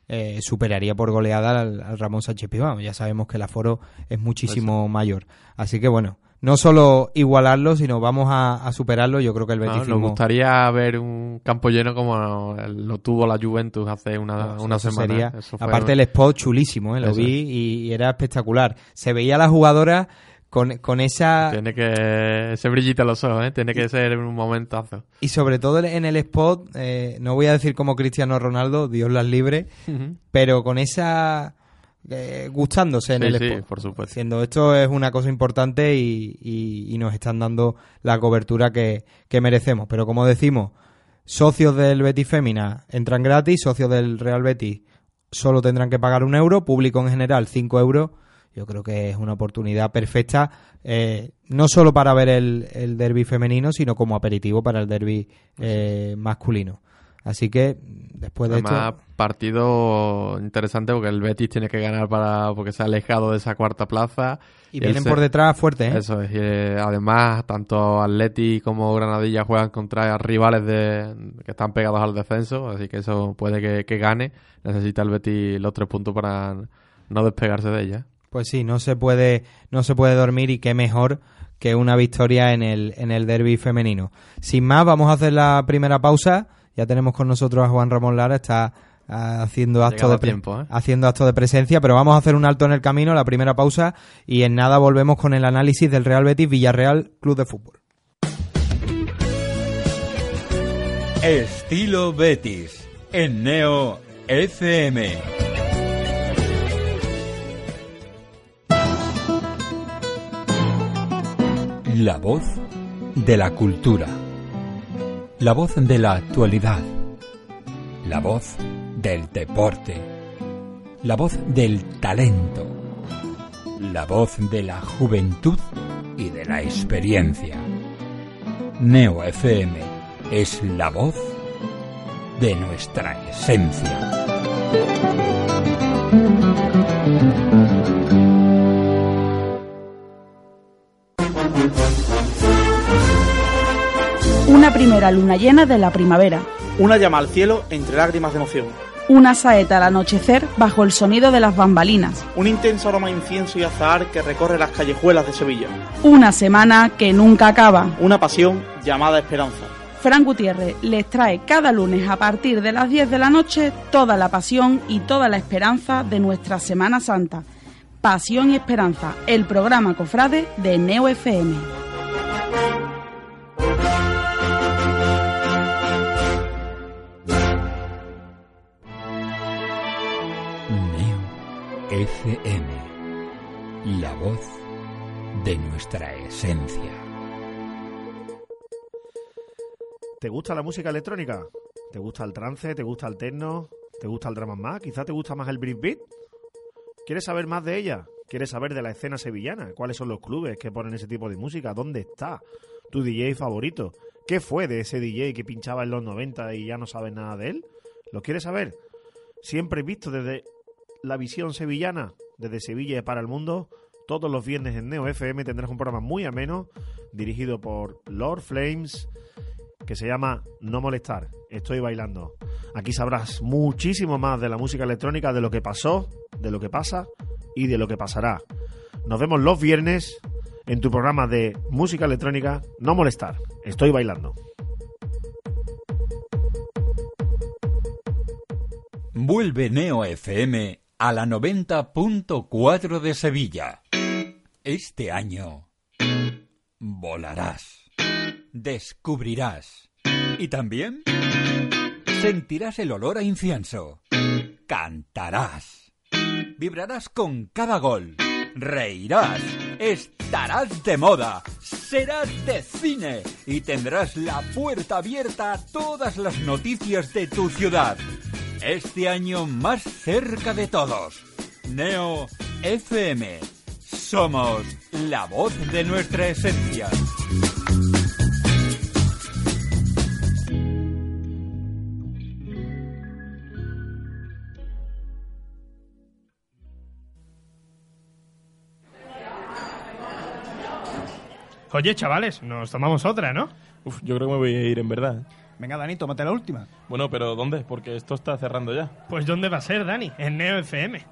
eh, superaría por goleada al, al Ramón Sánchez Pizjuán. Ya sabemos que el aforo es muchísimo mayor. Así que bueno, no solo igualarlo, sino vamos a, a superarlo. Yo creo que el
No,
Betis
nos gustaría ver un campo lleno como lo tuvo la Juventus hace una, una semana.
Sería,
Eso fue-
aparte el spot chulísimo, ¿eh? lo
Eso
vi y, y era espectacular. Se veía a la jugadora con, con esa...
Tiene que... Ese brillito los ojos, ¿eh? Tiene que ser un momentazo.
Y sobre todo en el spot, eh, no voy a decir como Cristiano Ronaldo, Dios las libre, pero con esa... eh, gustándose en
Sí,
el
sí, por supuesto.
Diciendo esto es una cosa importante y, y- y nos están dando la cobertura que, que merecemos. Pero como decimos, socios del Betis Fémina entran gratis, socios del Real Betis solo tendrán que pagar un euro, público en general cinco euros. Yo creo que es una oportunidad perfecta, eh, no solo para ver el, el derby femenino, sino como aperitivo para el derby eh, masculino. Así que después de
Además,
esto,
partido interesante porque el Betis tiene que ganar para porque se ha alejado de esa cuarta plaza.
y
el
vienen
se-
por detrás fuerte, ¿eh?
Eso es. y, eh, además, tanto Atleti como Granadilla juegan contra rivales de, que están pegados al descenso, así que eso puede que, que gane. Necesita el Betis los tres puntos para no despegarse de ella.
Pues sí, no se puede, no se puede dormir y qué mejor que una victoria en el, en el derby femenino. Sin más, vamos a hacer la primera pausa. Ya tenemos con nosotros a Juan Ramón Lara, está ah, haciendo acto, de
tiempo, ¿eh?
haciendo acto de presencia, pero vamos a hacer un alto en el camino, la primera pausa, y en nada volvemos con el análisis del Real Betis Villarreal Club de Fútbol.
Estilo Betis en Neo FM. La voz de la cultura. La voz de la actualidad. La voz del deporte. La voz del talento. La voz de la juventud y de la experiencia. Neo FM es la voz de nuestra esencia.
Una primera luna llena de la primavera.
Una llama al cielo entre lágrimas de emoción.
Una saeta al anochecer bajo el sonido de las bambalinas.
Un intenso aroma a incienso y azahar que recorre las callejuelas de Sevilla.
Una semana que nunca acaba.
Una pasión llamada esperanza.
Fran Gutiérrez les trae cada lunes a partir de las 10 de la noche toda la pasión y toda la esperanza de nuestra Semana Santa. Pasión y Esperanza, el programa cofrade de Neo FM.
FM. La voz de nuestra esencia.
¿Te gusta la música electrónica? ¿Te gusta el trance? ¿Te gusta el techno? ¿Te gusta el drama más? ¿Quizá te gusta más el breakbeat? ¿Quieres saber más de ella? ¿Quieres saber de la escena sevillana? ¿Cuáles son los clubes que ponen ese tipo de música? ¿Dónde está tu DJ favorito? ¿Qué fue de ese DJ que pinchaba en los 90 y ya no sabes nada de él? ¿Lo quieres saber? Siempre visto desde la visión sevillana, desde Sevilla para el mundo. Todos los viernes en Neo FM tendrás un programa muy ameno dirigido por Lord Flames que se llama No Molestar. Estoy bailando. Aquí sabrás muchísimo más de la música electrónica, de lo que pasó, de lo que pasa y de lo que pasará. Nos vemos los viernes en tu programa de música electrónica No Molestar. Estoy bailando.
Vuelve Neo FM a la 90.4 de Sevilla. Este año volarás, descubrirás y también sentirás el olor a incienso. Cantarás, vibrarás con cada gol, reirás, estarás de moda, serás de cine y tendrás la puerta abierta a todas las noticias de tu ciudad. Este año más cerca de todos. Neo FM. Somos la voz de nuestra esencia.
Oye, chavales, nos tomamos otra, ¿no?
Uf, yo creo que me voy a ir en verdad.
Venga, Dani, tómate la última.
Bueno, pero ¿dónde? Porque esto está cerrando ya.
Pues ¿dónde va a ser, Dani? En Neo FM.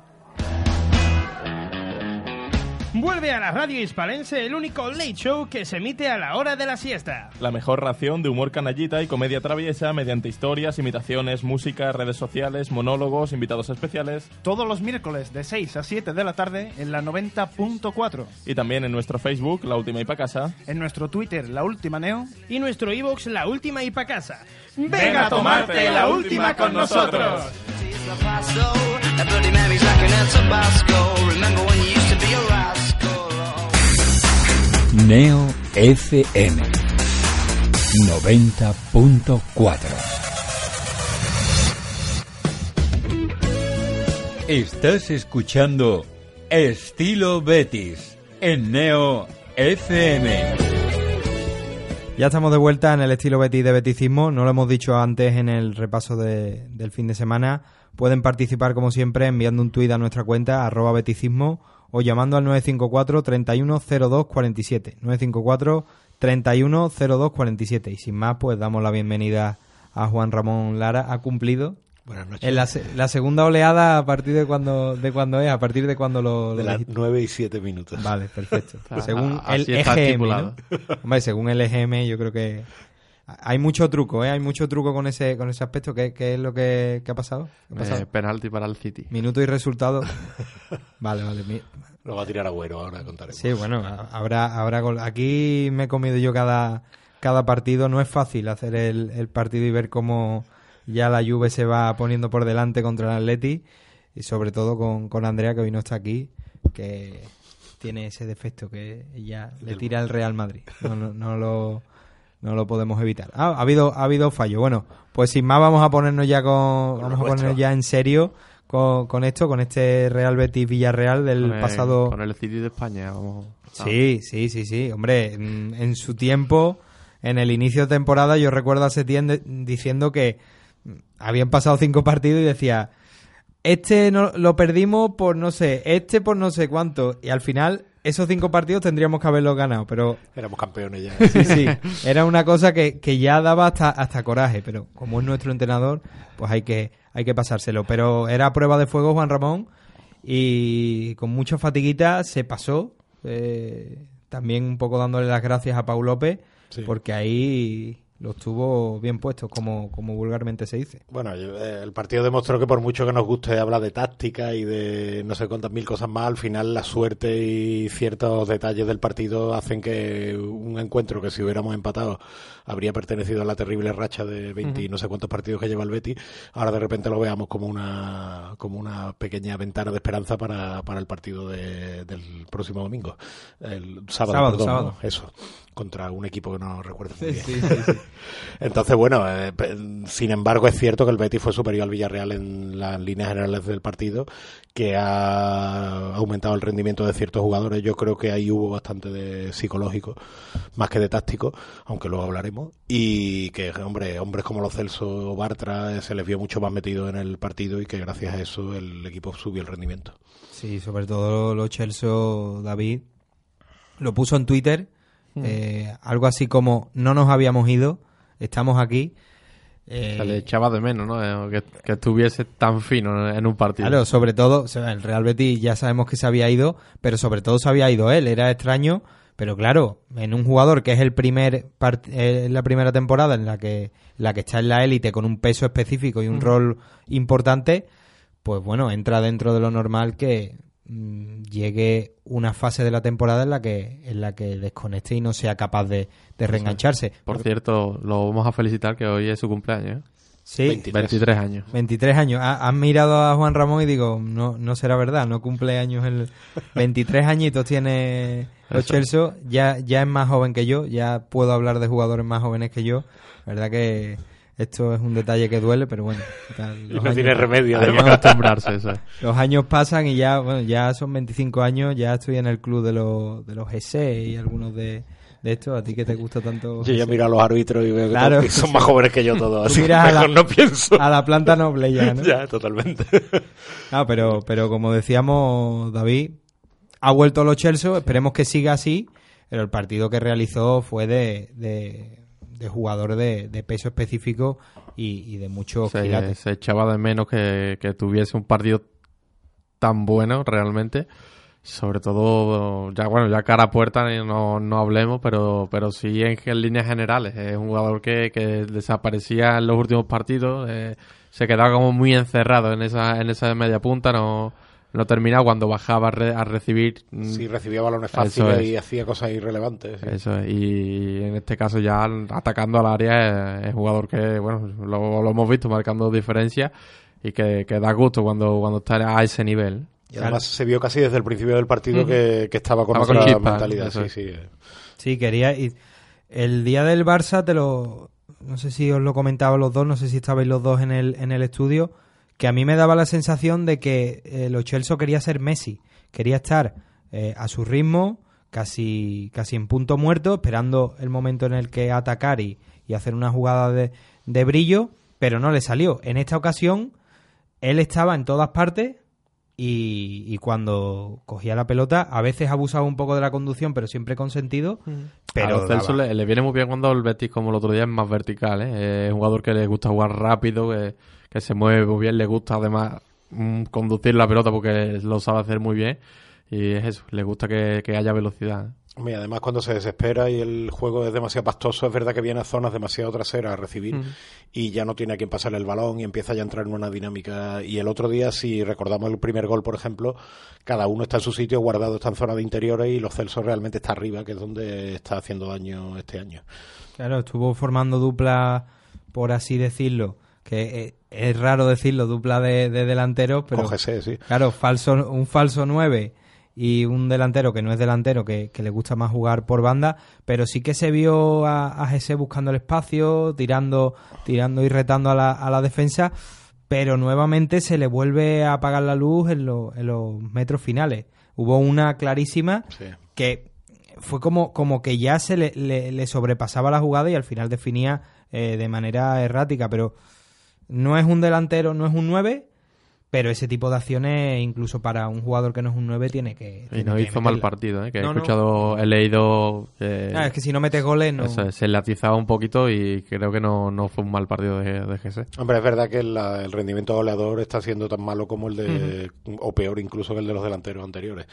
Vuelve a la radio hispalense el único late show que se emite a la hora de la siesta.
La mejor ración de humor canallita y comedia traviesa mediante historias, imitaciones, música, redes sociales, monólogos, invitados especiales.
Todos los miércoles de 6 a 7 de la tarde en la 90.4.
Y también en nuestro Facebook, La Última y Pa' Casa.
En nuestro Twitter, La Última Neo.
Y nuestro iVoox, La Última y Pa' Casa.
Venga a tomarte la última con nosotros.
Neo FM 90.4 Estás escuchando Estilo Betis en Neo FM.
Ya estamos de vuelta en el estilo Betis de Beticismo. No lo hemos dicho antes en el repaso de- del fin de semana. Pueden participar, como siempre, enviando un tuit a nuestra cuenta, arroba beticismo, o llamando al 954 3102 47. 954 3102 47. Y sin más, pues damos la bienvenida a Juan Ramón Lara. Ha cumplido.
Buenas noches.
En la, se- la segunda oleada, a partir de cuando, de cuando es, a partir de cuando lo, lo
De las
dijiste.
9 y 7 minutos.
Vale, perfecto. (laughs) Según el EGM,
estipulado.
¿no? Hombre, según el EGM, yo creo que hay mucho truco, ¿eh? Hay mucho truco con ese con ese aspecto. ¿Qué, qué es lo que, qué ha pasado? ¿Qué ha pasado?
Eh, penalti para el City.
Minuto y resultado. (laughs) vale, vale. mi-
Lo va a tirar Agüero, ahora contaremos.
Sí, bueno, habrá, habrá gol. Aquí me he comido yo cada, cada partido. No es fácil hacer el, el partido y ver cómo ya la Juve se va poniendo por delante contra el Atleti. Y sobre todo con, con Andrea, que hoy no está aquí, que tiene ese defecto que ella le tira al Real Madrid. No, no, no lo, no lo podemos evitar. Ah, ha habido, ha habido fallo. Bueno, pues sin más vamos a ponernos ya con,
Con
vamos a ponernos ya en serio con, con esto, con este Real Betis Villarreal del
Con el-
pasado.
Con el City de España, vamos.
Sí, sí, sí, sí. Hombre, en su tiempo, en el inicio de temporada, yo recuerdo a Setién de- diciendo que habían pasado cinco partidos y decía, este no, lo perdimos por no sé, este por no sé cuánto. Y al final, esos cinco partidos tendríamos que haberlos ganado, pero
Éramos campeones ya.
sí, sí, era una cosa que, que ya daba hasta, hasta coraje, pero como es nuestro entrenador, pues hay que, hay que pasárselo. Pero era prueba de fuego Juan Ramón y con mucha fatiguita se pasó. Eh, también un poco dándole las gracias a Pau López,
Sí.
porque ahí los tuvo bien puestos, como, como vulgarmente se dice.
Bueno, eh, el partido demostró que por mucho que nos guste hablar de táctica y de no sé cuántas mil cosas más, al final la suerte y ciertos detalles del partido hacen que un encuentro que si hubiéramos empatado habría pertenecido a la terrible racha de 20 y no sé cuántos partidos que lleva el Betis, ahora de repente lo veamos como una como una pequeña ventana de esperanza para, para el partido de- del próximo domingo. El sábado,
Sábado,
perdón,
sábado.
¿no? Eso, contra un equipo que no recuerdo muy bien.
sí, sí, sí. (laughs)
Entonces, bueno, eh, sin embargo, es cierto que el Betis fue superior al Villarreal en las líneas generales del partido, que ha aumentado el rendimiento de ciertos jugadores. Yo creo que ahí hubo bastante de psicológico, más que de táctico, aunque luego hablaremos. Y que, hombre, hombres como los Celso o Bartra eh, se les vio mucho más metido en el partido y que gracias a eso el equipo subió el rendimiento.
Sí, sobre todo lo Chelsea, David, lo puso en Twitter, eh, algo así como, no nos habíamos ido, estamos aquí. Eh,
Se le echaba de menos, ¿no? Eh, Que, que estuviese tan fino en un partido.
Claro, sobre todo, o sea, el Real Betis ya sabemos que se había ido, pero sobre todo se había ido él, era extraño, pero claro, en un jugador que es el primer part- eh, la primera temporada en la que la que está en la élite con un peso específico y un
Ujú.
rol importante, pues bueno, entra dentro de lo normal que mm, llegue una fase de la temporada en la que en la que desconecte y no sea capaz de, de reengancharse.
Por cierto, lo vamos a felicitar que hoy es su cumpleaños. ¿eh?
Sí.
23. años.
23 años. Ha- Han mirado a Juan Ramón y digo, no, no será verdad, no cumple años el (laughs) 23 añitos tiene. Chelsea, ya, ya es más joven que yo, ya puedo hablar de jugadores más jóvenes que yo. La verdad que esto es un detalle que duele, pero bueno. (laughs) tal,
Y
los
no
años-
tiene remedio,
Hay que
además.
acostumbrarse, eso. (laughs)
Los años pasan y ya, bueno, ya son 25 años, ya estoy en el club de los, de los GC y algunos de, de estos. ¿A ti que te gusta tanto?
Yo ya miro a los árbitros y veo que
Claro. (laughs)
todos- son más jóvenes que yo todos, así que
a la-
mejor no pienso.
A la planta noble ya, ¿no?
Ya, totalmente.
No, pero, pero como decíamos, David, ha vuelto los Chelsea, esperemos que siga así, pero el partido que realizó fue de, de, de jugador de, de peso específico y, y de mucho
Se, se echaba de menos que, que tuviese un partido tan bueno realmente. Sobre todo, ya bueno, ya cara a puerta eh, no, no hablemos, pero, pero sí en, en líneas generales. Es un jugador que, que desaparecía en los últimos partidos, eh, se quedaba como muy encerrado en esa, en esa media punta, no, no terminaba cuando bajaba a, re- a recibir. mm,
Sí, recibía balones fáciles
es.
y hacía cosas irrelevantes. sí.
Eso es, y en este caso ya atacando al área es, es jugador que, bueno, lo, lo hemos visto marcando diferencias y que, que da gusto cuando, cuando está a ese nivel.
Y además se vio casi desde el principio del partido que, que estaba con
Estaba con
otra
chispa,
mentalidad. Sí, sí.
Sí, quería. Y el día del Barça, te lo. No sé si os lo comentaba los dos, no sé si estabais los dos en el, en el estudio, que a mí me daba la sensación de que eh, los Chelsea quería ser Messi. Quería estar eh, a su ritmo, casi, casi en punto muerto, esperando el momento en el que atacar y, y hacer una jugada de, de brillo, pero no le salió. En esta ocasión, él estaba en todas partes y, y cuando cogía la pelota, a veces abusaba un poco de la conducción, pero siempre con sentido.
a
Pero
los Celso le, le viene muy bien cuando el Betis, como el otro día, es más vertical. ¿eh? Es un jugador que le gusta jugar rápido, que, que se mueve muy bien, le gusta además mm, conducir la pelota porque lo sabe hacer muy bien. Y es eso, le gusta que, que haya velocidad.
Hombre, además cuando se desespera y el juego es demasiado pastoso, es verdad que viene a zonas demasiado traseras a recibir y ya no tiene a quien pasarle el balón y empieza ya a entrar en una dinámica. Y el otro día, si recordamos el primer gol, por ejemplo, cada uno está en su sitio, guardado está en zona de interiores y los Celsos realmente está arriba, que es donde está haciendo daño este año.
Claro, estuvo formando dupla, por así decirlo, que eh, es raro decirlo, dupla de, de delanteros, pero
GC, sí.
claro, falso, un falso 9 y un delantero que no es delantero, que, que le gusta más jugar por banda, pero sí que se vio a, a Jesse buscando el espacio, tirando, tirando y retando a la, a la defensa, pero nuevamente se le vuelve a apagar la luz en, lo- en los metros finales. Hubo una clarísima
Sí.
que fue como, como que ya se le, le- le sobrepasaba la jugada y al final definía eh, de manera errática, pero no es un delantero, no es un 9, pero ese tipo de acciones, incluso para un jugador que no es un 9, tiene que.
Y no hizo mal partido, ¿eh? que he escuchado, he leído.
Ah, es que si no metes goles, no.
se le atizaba un poquito y creo que no, no fue un mal partido de, de GS.
Hombre, es verdad que el rendimiento goleador está siendo tan malo como el de. o peor incluso que el de los delanteros anteriores.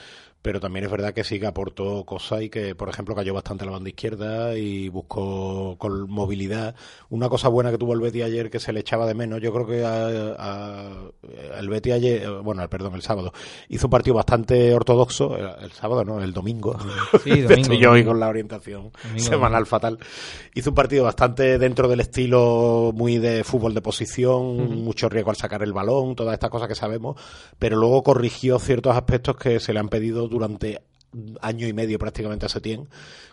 Pero también es verdad que sí que aportó cosas y que, por ejemplo, cayó bastante la banda izquierda y buscó con movilidad. Una cosa buena que tuvo el Betty ayer que se le echaba de menos, yo creo que a, el Betty ayer, bueno, perdón, el sábado, hizo un partido bastante ortodoxo, el, sábado, ¿no? El domingo.
Sí, (laughs) domingo.
yo hoy con la orientación semanal fatal. Hizo un partido bastante dentro del estilo muy de fútbol de posición, mucho riesgo al sacar el balón, todas estas cosas que sabemos, pero luego corrigió ciertos aspectos que se le han pedido durante año y medio prácticamente a Setién,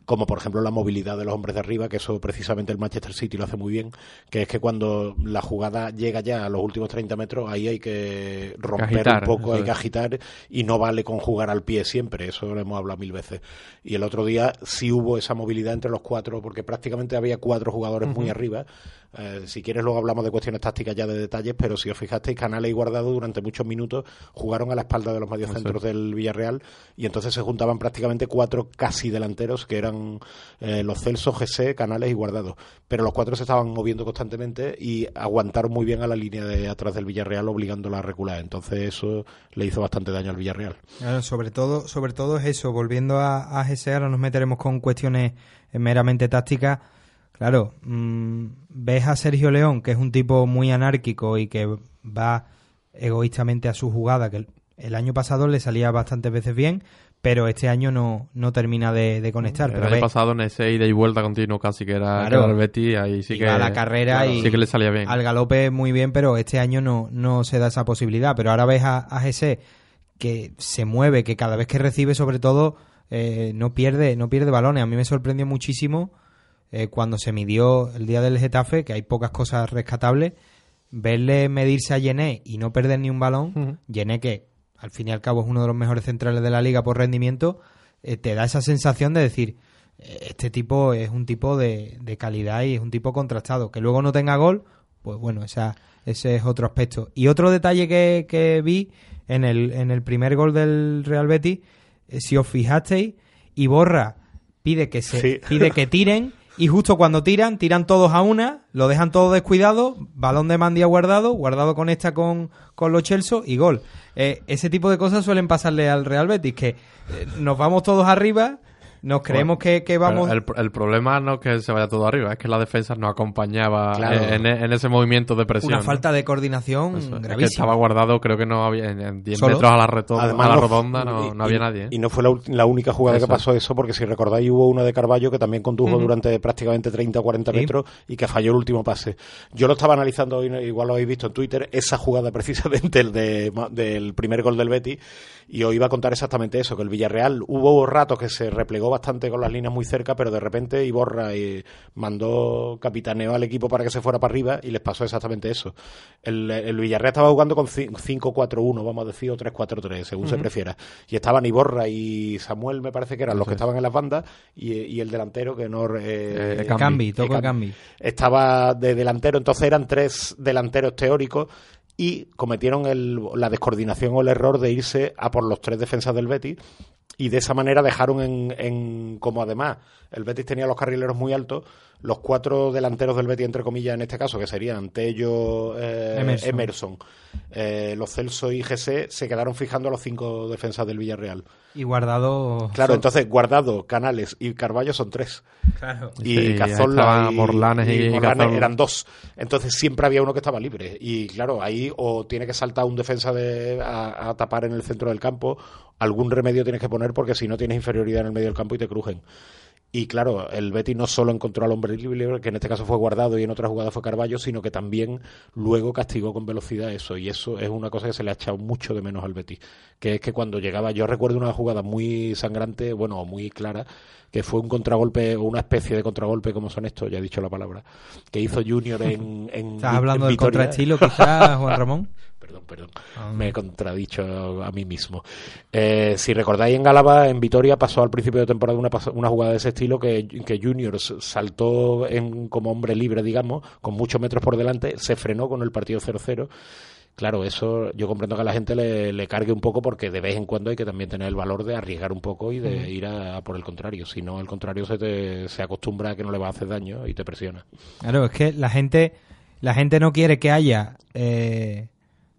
como por ejemplo la movilidad de los hombres de arriba, que eso precisamente el Manchester City lo hace muy bien, que es que cuando la jugada llega ya a los últimos 30 metros, ahí hay que romper un poco, hay que agitar y no vale con jugar al pie siempre, eso lo hemos hablado mil veces. Y el otro día sí hubo esa movilidad entre los cuatro, porque prácticamente había cuatro jugadores muy arriba, eh, si quieres, luego hablamos de cuestiones tácticas ya de detalles, pero si os fijasteis, Canales y Guardado durante muchos minutos jugaron a la espalda de los mediocentros del Villarreal y entonces se juntaban prácticamente cuatro casi delanteros que eran eh, los Celsos, GC, Canales y Guardado. Pero los cuatro se estaban moviendo constantemente y aguantaron muy bien a la línea de atrás del Villarreal, obligándola a recular. Entonces eso le hizo bastante daño al Villarreal.
sobre todo, sobre todo es eso. Volviendo a, a GC, ahora nos meteremos con cuestiones meramente tácticas Claro, mm, ves a Sergio León, que es un tipo muy anárquico y que va egoístamente a su jugada, que el, año pasado le salía bastantes veces bien, pero este año no, no termina de, conectar.
El
pero
año pasado en ese ida y vuelta continuo casi que era el Betty, ahí sí que...
a la carrera y
sí que le salía bien.
Al galope muy bien, pero este año no, no se da esa posibilidad. Pero ahora ves a, a que se mueve, que cada vez que recibe sobre todo eh, no pierde no pierde balones. A mí me sorprendió muchísimo eh, cuando se midió el día del Getafe, que hay pocas cosas rescatables, verle medirse a Yené y no perder ni un balón, Yené que al fin y al cabo es uno de los mejores centrales de la liga por rendimiento, eh, te da esa sensación de decir, eh, este tipo es un tipo de, calidad y es un tipo contrastado. Que luego no tenga gol, pues bueno, esa, ese es otro aspecto. Y otro detalle que, que vi en el, en el primer gol del Real Betis, si os fijasteis, Iborra pide que se pide que tiren (laughs) y justo cuando tiran, tiran todos a una, lo dejan todo descuidado, balón de Mandia guardado, guardado conecta con, con los Chelsea y gol. Eh, ese tipo de cosas suelen pasarle al Real Betis, que eh, nos vamos todos arriba, nos creemos que, vamos...
El, el, problema no es que se vaya todo arriba, es que la defensa no acompañaba en, ese movimiento de presión.
Una falta de coordinación gravísima. que
estaba guardado, creo que no había en 10 metros a la, a la redonda, no, había nadie. ¿eh?
Y no fue la, única jugada que pasó eso, porque si recordáis hubo una de Carballo que también condujo durante prácticamente 30 o 40 metros y que falló el último pase. Yo lo estaba analizando, igual lo habéis visto en Twitter, esa jugada (laughs) precisamente el de, del primer gol del Betty, y os iba a contar exactamente eso, que el Villarreal hubo ratos que se replegó bastante con las líneas muy cerca, pero de repente Iborra y mandó capitaneo al equipo para que se fuera para arriba y les pasó exactamente eso. El, el Villarreal estaba jugando con 5-4-1, vamos a decir, o 3-4-3, según se prefiera. Y estaban Iborra y Samuel, me parece que eran los que estaban en las bandas, y, el delantero que no...
Eh, eh Cambi, toco Cambi.
Estaba de delantero, entonces eran tres delanteros teóricos y cometieron el, la descoordinación o el error de irse a por los tres defensas del Betis y de esa manera dejaron en, en, como además el Betis tenía los carrileros muy altos, los cuatro delanteros del Betis, entre comillas, en este caso, que serían Tello, eh, Emerson, eh, los Celso y GC, se quedaron fijando a los cinco defensas del Villarreal.
Y Guardado...
Claro, entonces Guardado, Canales y Carballo son tres.
Claro.
Y Cazorla y, Morlanes, y, eran dos. Entonces siempre había uno que estaba libre. Y claro, ahí o tiene que saltar un defensa de, a, a tapar en el centro del campo, algún remedio tienes que poner porque si no tienes inferioridad en el medio del campo y te crujen. Y claro, el Betis no solo encontró al hombre libre, que en este caso fue guardado y en otra jugada fue Carballo, sino que también luego castigó con velocidad eso. Y eso es una cosa que se le ha echado mucho de menos al Betis. Que es que cuando llegaba, yo recuerdo una jugada muy sangrante, bueno, muy clara, que fue un contragolpe o una especie de contragolpe, como son estos, ya he dicho la palabra, que hizo Junior en. en
¿Estás hablando del contraestilo, quizás, Juan Ramón? (laughs)
perdón, perdón. Ah. Me he contradicho a mí mismo. Eh, si recordáis en Gálava, en Vitoria, pasó al principio de temporada una, una jugada de ese estilo que, que Junior saltó en, como hombre libre, digamos, con muchos metros por delante, se frenó con el partido 0-0 Claro, eso yo comprendo que a la gente le, le cargue un poco porque de vez en cuando hay que también tener el valor de arriesgar un poco y de
Ujú.
ir a, a por el contrario. Si no, al contrario se, te, se acostumbra a que no le va a hacer daño y te presiona.
Claro, es que la gente, la gente no quiere que haya, eh,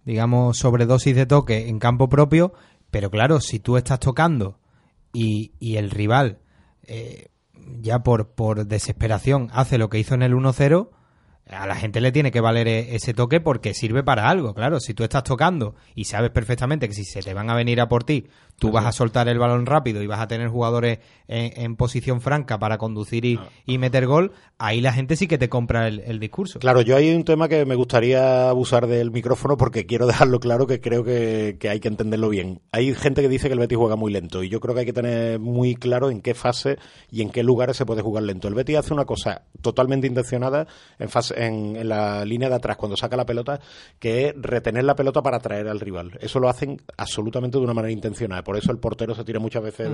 digamos, sobredosis de toque en campo propio, pero claro, si tú estás tocando y, y el rival eh, ya por, por desesperación hace lo que hizo en el 1-0, a la gente le tiene que valer e- ese toque porque sirve para algo, claro. Si tú estás tocando y sabes perfectamente que si se te van a venir a por ti, tú vas a soltar el balón rápido y vas a tener jugadores en, en posición franca para conducir y, y meter gol, ahí la gente sí que te compra el, el discurso.
Claro, yo hay un tema que me gustaría abusar del micrófono porque quiero (laughs) dejarlo claro que creo que, que hay que entenderlo bien. Hay gente que dice que el Betis juega muy lento y yo creo que hay que tener muy claro en qué fase y en qué lugares se puede jugar lento. El Betis hace una cosa totalmente intencionada en, fase, en, en la línea de atrás cuando saca la pelota, que es retener la pelota para atraer al rival. Eso lo hacen absolutamente de una manera intencionada. Por eso el portero se tira muchas veces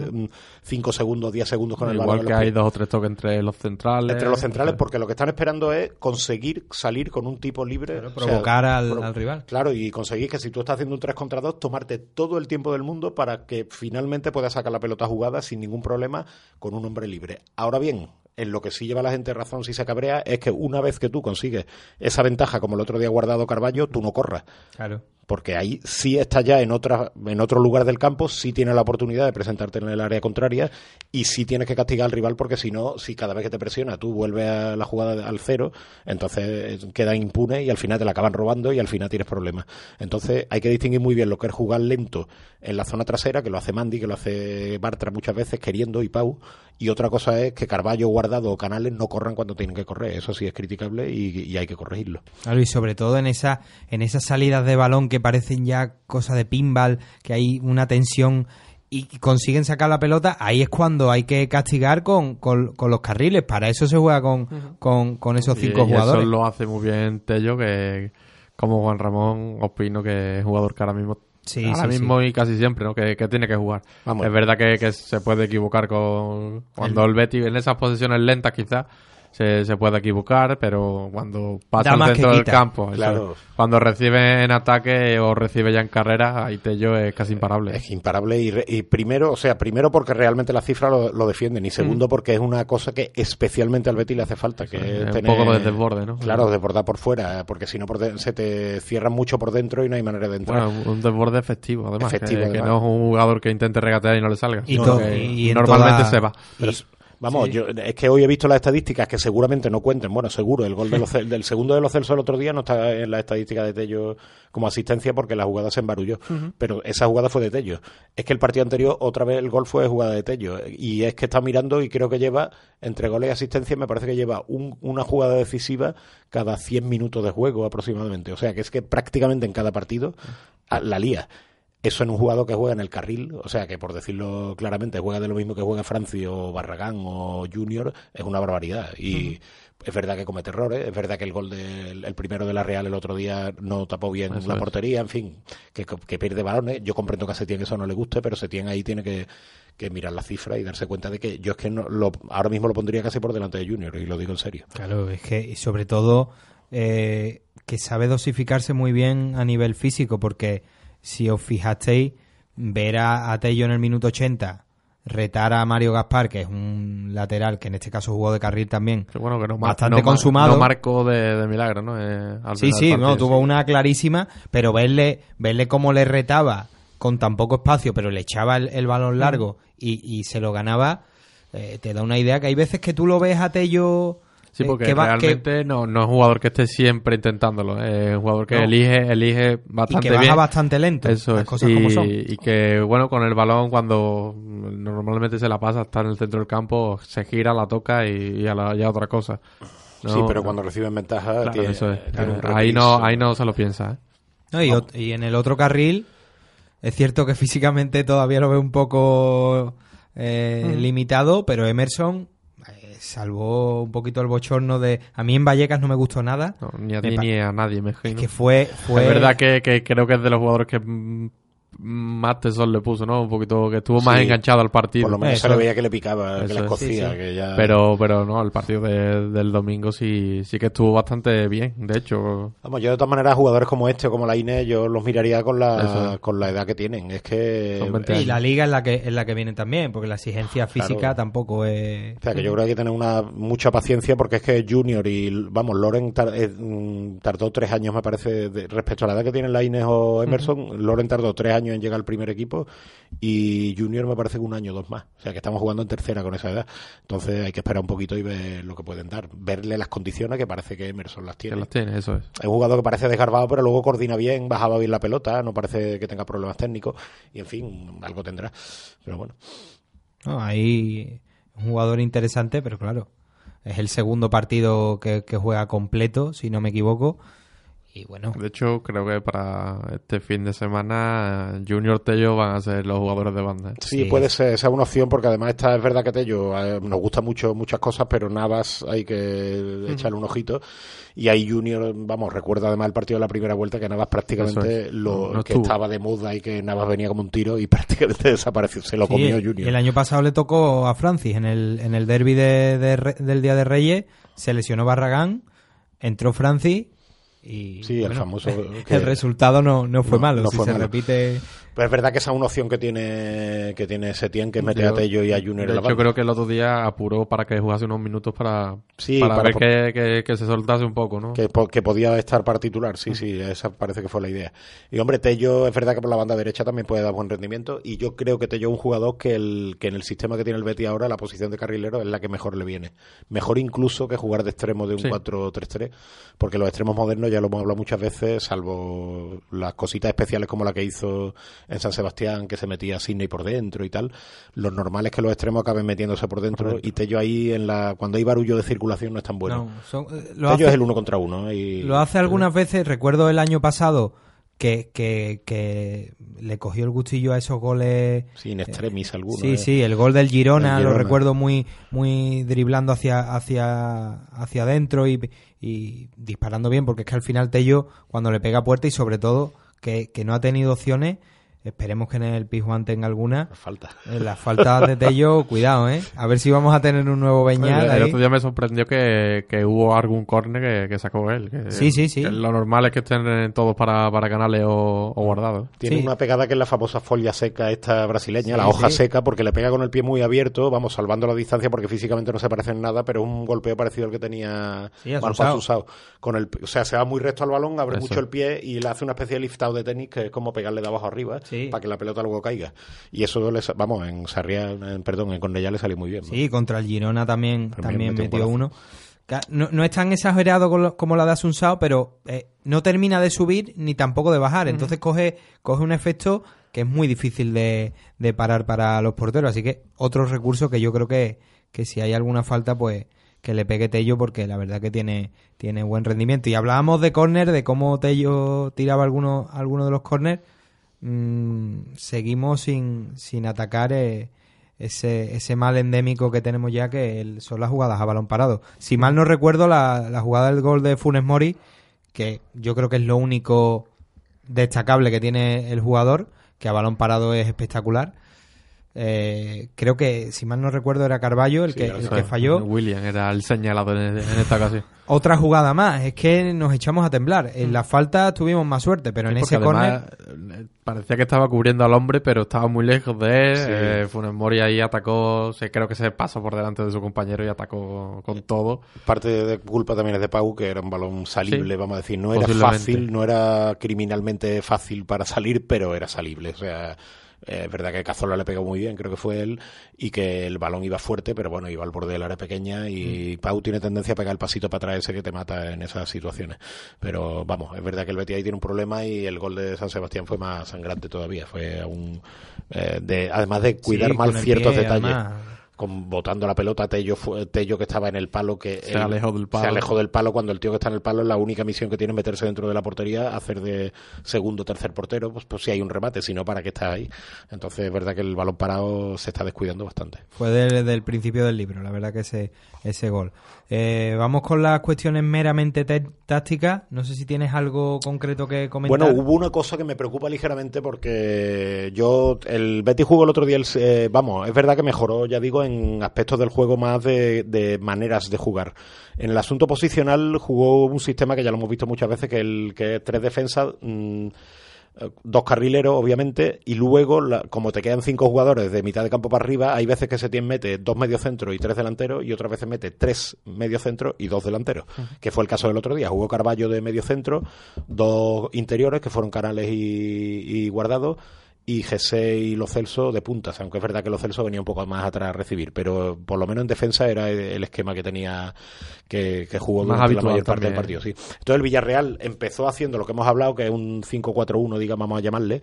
5 segundos, 10 segundos con el balón.
Igual
en
que hay
pies.
dos o tres toques entre los centrales.
Entre los centrales, porque lo que están esperando es conseguir salir con un tipo libre. o sea,
provocar al-
pro-
al rival.
Claro, y conseguir que si tú estás haciendo un 3 contra 2, tomarte todo el tiempo del mundo para que finalmente puedas sacar la pelota jugada sin ningún problema con un hombre libre. Ahora bien, en lo que sí lleva la gente razón si se cabrea es que una vez que tú consigues esa ventaja, como el otro día guardado Carballo, tú no corras.
Claro.
Porque ahí sí está ya en otra en otro lugar del campo, sí tienes la oportunidad de presentarte en el área contraria y sí tienes que castigar al rival porque si no, si cada vez que te presiona tú vuelves a la jugada al cero, entonces eh, queda impune y al final te la acaban robando y al final tienes problemas. Entonces hay que distinguir muy bien lo que es jugar lento en la zona trasera, que lo hace Mandy, que lo hace Bartra muchas veces queriendo y Pau, y otra cosa es que Carballo, Guardado o Canales no corran cuando tienen que correr. Eso sí es criticable y, y hay que corregirlo.
Claro, y sobre todo en esa, en esas salidas de balón que parecen ya cosa de pinball, que hay una tensión y consiguen sacar la pelota, ahí es cuando hay que castigar con, con, con los carriles. Para eso se juega con, con, con esos cinco
y
jugadores.
Eso lo hace muy bien Tello, que como Juan Ramón, opino que es jugador que ahora mismo,
Sí,
ahora
sí,
mismo y casi siempre, ¿no? Que, que tiene que jugar.
Vamos.
Es verdad que, que se puede equivocar con cuando el Betis en esas posiciones lentas quizás se, se puede equivocar, pero cuando pasa centro del campo,
Claro.
cuando recibe en ataque o recibe ya en carrera, ahí Tello es casi imparable.
Es imparable y, re- y primero, o sea, primero porque realmente las cifras lo, lo defienden y segundo porque es una cosa que especialmente al Betis le hace falta, que
es
es
un
tener-
poco de desborde, ¿no?
Claro, desbordar por fuera, porque si no por de- se te cierran mucho por dentro y no hay manera de entrar.
Bueno, un desborde efectivo, además.
Efectivo,
que, no es un jugador que intente regatear y no le salga.
Y
que normalmente
toda-
se va.
Pero, vamos, yo, es que hoy he visto las estadísticas que seguramente no cuenten. Bueno, seguro, el gol de los del segundo de los Celso el otro día no está en la estadística de Tello como asistencia porque la jugada se embarulló. Pero esa jugada fue de Tello. Es que el partido anterior, otra vez el gol fue jugada de Tello. Y es que está mirando y creo que lleva, entre goles y asistencia, me parece que lleva un- una jugada decisiva cada 100 minutos de juego aproximadamente. O sea, que es que prácticamente en cada partido la lía. Eso en un jugador que juega en el carril, o sea que por decirlo claramente, juega de lo mismo que juega Franci o Barragán o Junior, es una barbaridad. Y es verdad que comete errores, es verdad que el gol del el primero de la Real el otro día no tapó bien
Eso
la
es.
portería, en fin, que, que pierde balones. Yo comprendo que a Setién eso no le guste, pero Setién ahí tiene que, que mirar la cifra y darse cuenta de que yo es que no, lo, ahora mismo lo pondría casi por delante de Junior, y lo digo en serio.
Claro, es que y sobre todo eh, que sabe dosificarse muy bien a nivel físico, porque si os fijasteis, ver a, a Tello en el minuto 80 retar a Mario Gaspar, que es un lateral que en este caso jugó de carril también,
Que bueno, que no,
bastante
no
consumado.
No marcó de, de milagro, ¿no? Eh, al
Sí, sí,
del
no,
partido,
tuvo
sí.
una clarísima, pero verle, verle cómo le retaba con tan poco espacio, pero le echaba el, el balón largo y, y se lo ganaba, eh, te da una idea que hay veces que tú lo ves a Tello...
Sí,
eh,
porque
que va- que-
realmente no, no es un jugador que esté siempre intentándolo. ¿eh? Es un jugador que
No.
elige, elige bastante
baja
bien.
bastante lento,
Eso
las
es.
cosas
y,
como son.
y que, bueno, con el balón, cuando normalmente se la pasa, está en el centro del campo, se gira, la toca y, y a, la, y a otra cosa. No,
sí, pero cuando reciben ventaja,
Claro,
tiene,
eso es.
tiene un
Eh, ahí, no, ahí no se lo piensa. ¿eh?
No, y, ot- y en el otro carril, es cierto que (laughs) físicamente todavía lo veo un poco eh,
Mm.
limitado, pero Emerson salvó un poquito el bochorno de... A mí en Vallecas no me gustó nada.
No, ni a ti ni a nadie, me imagino.
que fue... fue
Es verdad que, que creo que es de los jugadores que mm, más tesor le puso, ¿no? Un poquito que estuvo más enganchado al partido.
Por lo menos se le veía que le picaba, que le cocía, que ya...
Pero, pero no, el partido del domingo sí, sí que estuvo bastante bien, de hecho.
Vamos, yo de todas maneras jugadores como este o como la INE, yo los miraría con la, con la edad que tienen. Es que...
Y la liga es la que, es la que vienen también, porque la exigencia física tampoco es...
O sea, que yo creo que hay que tener una mucha paciencia porque es que Junior y, vamos, Loren eh, mm, tardó tres años, me parece, respecto a la edad que tienen la INE o Emerson, Loren tardó tres años en llegar al primer equipo y Junior me parece que un año o dos más. O sea que estamos jugando en tercera con esa edad. Entonces hay que esperar un poquito y ver lo que pueden dar. Verle las condiciones que parece que Emerson las tiene.
las tiene, eso es.
Es un jugador que parece desgarbado, pero luego coordina bien, bajaba bien la pelota, no parece que tenga problemas técnicos y en fin, algo tendrá. Pero bueno.
No, ahí un jugador interesante, pero claro, es el segundo partido que juega completo, si no me equivoco y bueno.
De hecho, creo que para este fin de semana Junior Tello van a ser los jugadores de banda.
Sí, puede ser, esa es una opción porque además esta es verdad que Tello eh, nos gusta mucho muchas cosas, pero Navas hay que echarle un ojito. Y ahí Junior, vamos, recuerda además el partido de la primera vuelta que Navas prácticamente lo que estaba de moda y que Navas venía como un tiro y (laughs) prácticamente desapareció, se lo comió Junior.
el año pasado le tocó a Francis en el, en el derby de, del Día de Reyes, se lesionó Barragán, entró Francis y
sí, el famoso. (laughs)
el resultado no, no fue malo. si se repite
pero es verdad que esa es una opción que tiene que tiene Setién, que es meter a Tello y a Junior
de Yo creo que el otro día apuró para que jugase unos minutos para, para, ver que, que, se soltase un poco, ¿no?
Que, que podía estar para titular, sí, sí, esa parece que fue la idea. Y hombre, Tello es verdad que por la banda derecha también puede dar buen rendimiento y yo creo que Tello es un jugador que, el, que en el sistema que tiene el Betty ahora, la posición de carrilero es la que mejor le viene. Mejor incluso que jugar de extremo de un 4-3-3, porque los extremos modernos ya lo hemos hablado muchas veces, salvo las cositas especiales como la que hizo en San Sebastián que se metía Sidney por dentro y tal, lo normal es que los extremos acaben metiéndose por dentro, y Tello ahí en la cuando hay barullo de circulación no es tan bueno. Eh, Tello es el uno contra uno. Y,
lo hace algunas veces, recuerdo el año pasado que, que, le cogió el gustillo a esos goles.
Sí, en extremis algunos.
Sí,
eh.
sí, el gol del Girona, lo recuerdo muy muy driblando hacia hacia hacia adentro y, y, disparando bien, porque es que al final Tello, cuando le pega puerta y sobre todo que, que no ha tenido opciones, Esperemos que en el Pijuan tenga alguna.
La falta.
Eh, las faltas de Tello, (laughs) cuidado, ¿eh? A ver si vamos a tener un nuevo Beñal.
El, otro día me sorprendió que, hubo algún córner que, sacó él.
sí, sí, sí.
lo normal es que estén todos para, para canales o, guardados.
Tiene una pegada que es la famosa folia seca esta brasileña, la hoja seca, porque le pega con el pie muy abierto, vamos, salvando la distancia porque físicamente no se parece en nada, pero un golpeo parecido al que tenía Marco Usado. Con el, o sea, se va muy recto al balón, abre mucho el pie y le hace una especie de liftado de tenis que es como pegarle de abajo arriba para que la pelota luego caiga. Y eso, vamos, en Sarria, perdón, en Cornellá le salió muy bien.
Sí, contra el Girona también, también, metió, uno. No, es tan exagerado como la de Asunsao, pero eh, no termina de subir ni tampoco de bajar. Entonces coge, coge un efecto que es muy difícil de, parar para los porteros. Así que otro recurso que yo creo que, que si hay alguna falta, pues que le pegue Tello porque la verdad que tiene, tiene buen rendimiento. Y hablábamos de córner, de cómo Tello tiraba algunos alguno de los córner. Mm, seguimos sin, sin atacar eh, ese, ese mal endémico que tenemos ya, que son las jugadas a balón parado. Si mal no recuerdo, la, la jugada del gol de Funes Mori, que yo creo que es lo único destacable que tiene el jugador, que a balón parado es espectacular. Eh, creo que, si mal no recuerdo, era Carballo el, que, el que falló.
William era el señalado en, esta ocasión.
Otra jugada más, es que nos echamos a temblar. En la falta tuvimos más suerte, pero en ese corner.
Eh, parecía que estaba cubriendo al hombre, pero estaba muy lejos de él. Eh, Funes Mori ahí atacó, se, creo que se pasó por delante de su compañero y atacó con todo.
Parte de culpa también es de Pau, que era un balón salible, vamos a decir. No era fácil, no era criminalmente fácil para salir, pero era salible. O sea es verdad que Cazorla le pegó muy bien, creo que fue él, y que el balón iba fuerte, pero bueno, iba al borde del área pequeña y mm. Pau tiene tendencia a pegar el pasito para atrás ese que te mata en esas situaciones. Pero vamos, es verdad que el Betis ahí tiene un problema y el gol de San Sebastián fue más sangrante todavía. Fue un. Eh, de, además de cuidar mal ciertos detalles con, botando la pelota, Tello, Tello que estaba en el palo, que
Se alejó del palo.
Se alejó del palo cuando el tío que está en el palo, la única misión que tiene es meterse dentro de la portería, hacer de segundo, tercer portero, pues, pues si hay un remate, si no, ¿para qué estás ahí? Entonces es verdad que el balón parado se está descuidando bastante.
Fue desde el principio del libro, la verdad que ese, ese gol. Eh, vamos con las cuestiones meramente te- tácticas. No sé si tienes algo concreto que comentar.
Bueno, hubo una cosa que me preocupa ligeramente porque yo, el Betis jugó el otro día, el, eh, vamos, es verdad que mejoró, ya digo, en aspectos del juego más de, maneras de jugar. En el asunto posicional jugó un sistema que ya lo hemos visto muchas veces, que, el, que es tres defensas, mm, eh, dos carrileros, obviamente, y luego, la- como te quedan cinco jugadores de mitad de campo para arriba, hay veces que Setién mete dos mediocentros y tres delanteros, y otras veces mete tres mediocentros y dos delanteros, que fue el caso del otro día. Jugó Carballo de mediocentro, dos interiores, que fueron Canales y, y Guardado, y Gese y Lo Celso de puntas, aunque es verdad que Lo Celso venía un poco más atrás a recibir, pero por lo menos en defensa era el, esquema que tenía, que, que jugó
Más
durante la mayor parte del partido. Sí. Entonces el Villarreal empezó haciendo lo que hemos hablado, que es un 5-4-1, digamos, vamos a llamarle,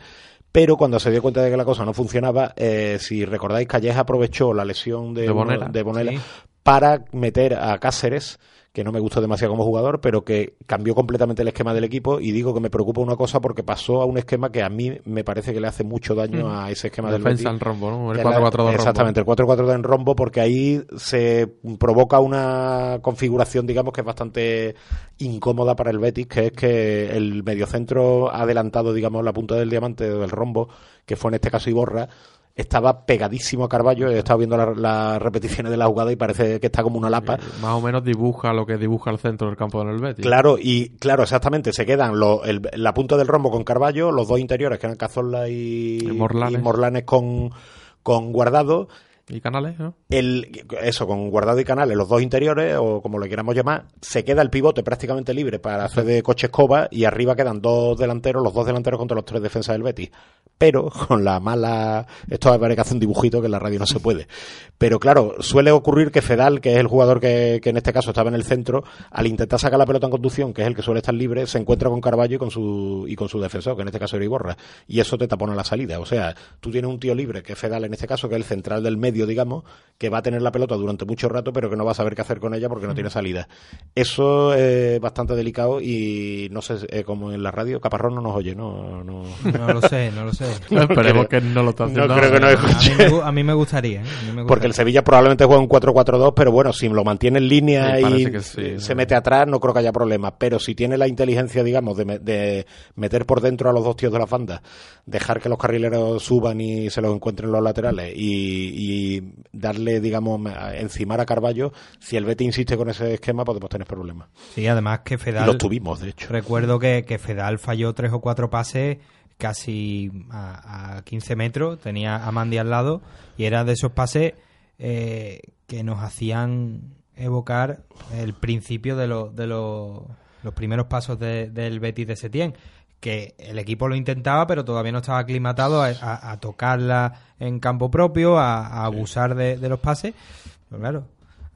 pero cuando se dio cuenta de que la cosa no funcionaba, eh, si recordáis, Calleja aprovechó la lesión de,
De Bonela.
de Bonela
Sí.
para meter a Cáceres, que no me gustó demasiado como jugador, pero que cambió completamente el esquema del equipo y digo que me preocupa una cosa porque pasó a un esquema que a mí me parece que le hace mucho daño
Mm.
a ese esquema del
Defensa en rombo, ¿no? El
Que la-
4-4-2 rombo.
Exactamente, el 4-4-2 en rombo porque ahí se provoca una configuración, digamos, que es bastante incómoda para el Betis, que es que el mediocentro adelantado, digamos, la punta del diamante del rombo, que fue en este caso Iborra, estaba pegadísimo a Carballo, he estado viendo la- las repeticiones de la jugada y parece que está como una lapa.
Más o menos dibuja lo que dibuja el centro del campo del Betis.
Claro, y claro, exactamente, se quedan lo- el- la punta del rombo con Carballo, los dos interiores que eran Cazorla y,
Y Morlanes.
y Morlanes con, con Guardado.
Y Canales, ¿no?
El, eso, con Guardado y Canales, los dos interiores, o como le queramos llamar, se queda el pivote prácticamente libre para hacer de coche escoba y arriba quedan dos delanteros, los dos delanteros contra los tres defensas del Betis. Pero (laughs) con la mala... Esto es que hace un dibujito que en la radio no se puede. Pero claro, suele ocurrir que Fedal, que es el jugador que, que en este caso estaba en el centro, al intentar sacar la pelota en conducción, que es el que suele estar libre, se encuentra con Carballo y con su, y con su defensor, que en este caso era Iborra. Y eso te tapona la salida. O sea, tú tienes un tío libre, que es Fedal en este caso, que es el central del medio, digamos, que va a tener la pelota durante mucho rato, pero que no va a saber qué hacer con ella porque no tiene salida. Eso es bastante delicado y no sé, eh, como en la radio, Caparrón no nos oye, ¿no? No,
No lo sé, no lo sé. (laughs)
Esperemos que no lo está haciendo
No creo que nos
ahora.
A mí
escuche.
me, a mí me gustaría. ¿eh? A mí me
Porque el. Sevilla probablemente juega un 4-4-2, pero bueno, si lo mantiene en línea
Sí,
y
sí,
se
¿no?
mete atrás, no creo que haya problema. Pero si tiene la inteligencia, digamos, de, me- de meter por dentro a los dos tíos de la banda, dejar que los carrileros suban y se los encuentren los laterales y, y darle, digamos, encimar a Carballo, si el Betis insiste con ese esquema, podemos tener problemas.
Sí, además que
Y
Fedal.
los tuvimos, de hecho.
Recuerdo que, que Fedal falló tres o cuatro pases casi a, a 15 metros, tenía a Mandy al lado y era de esos pases eh, que nos hacían evocar el principio de, lo- de lo- los primeros pasos de- del Betis de Setién que el equipo lo intentaba pero todavía no estaba aclimatado a, a- a tocarla en campo propio a, a abusar de, de los pases Pero claro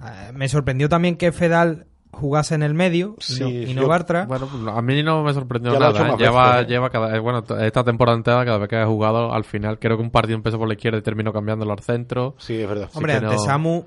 eh, me sorprendió también que Fedal jugase en el medio y no, y no
yo-
Bartra
Bueno, pues, a mí no me sorprendió
Ya
nada. ¿eh? Lleva,
veces, ¿eh?
lleva cada, eh, bueno, esta temporada entera, cada vez que ha jugado, al final creo que un partido empezó por la izquierda y terminó cambiándolo al centro.
Sí, es verdad.
Hombre, ante
no-
Samu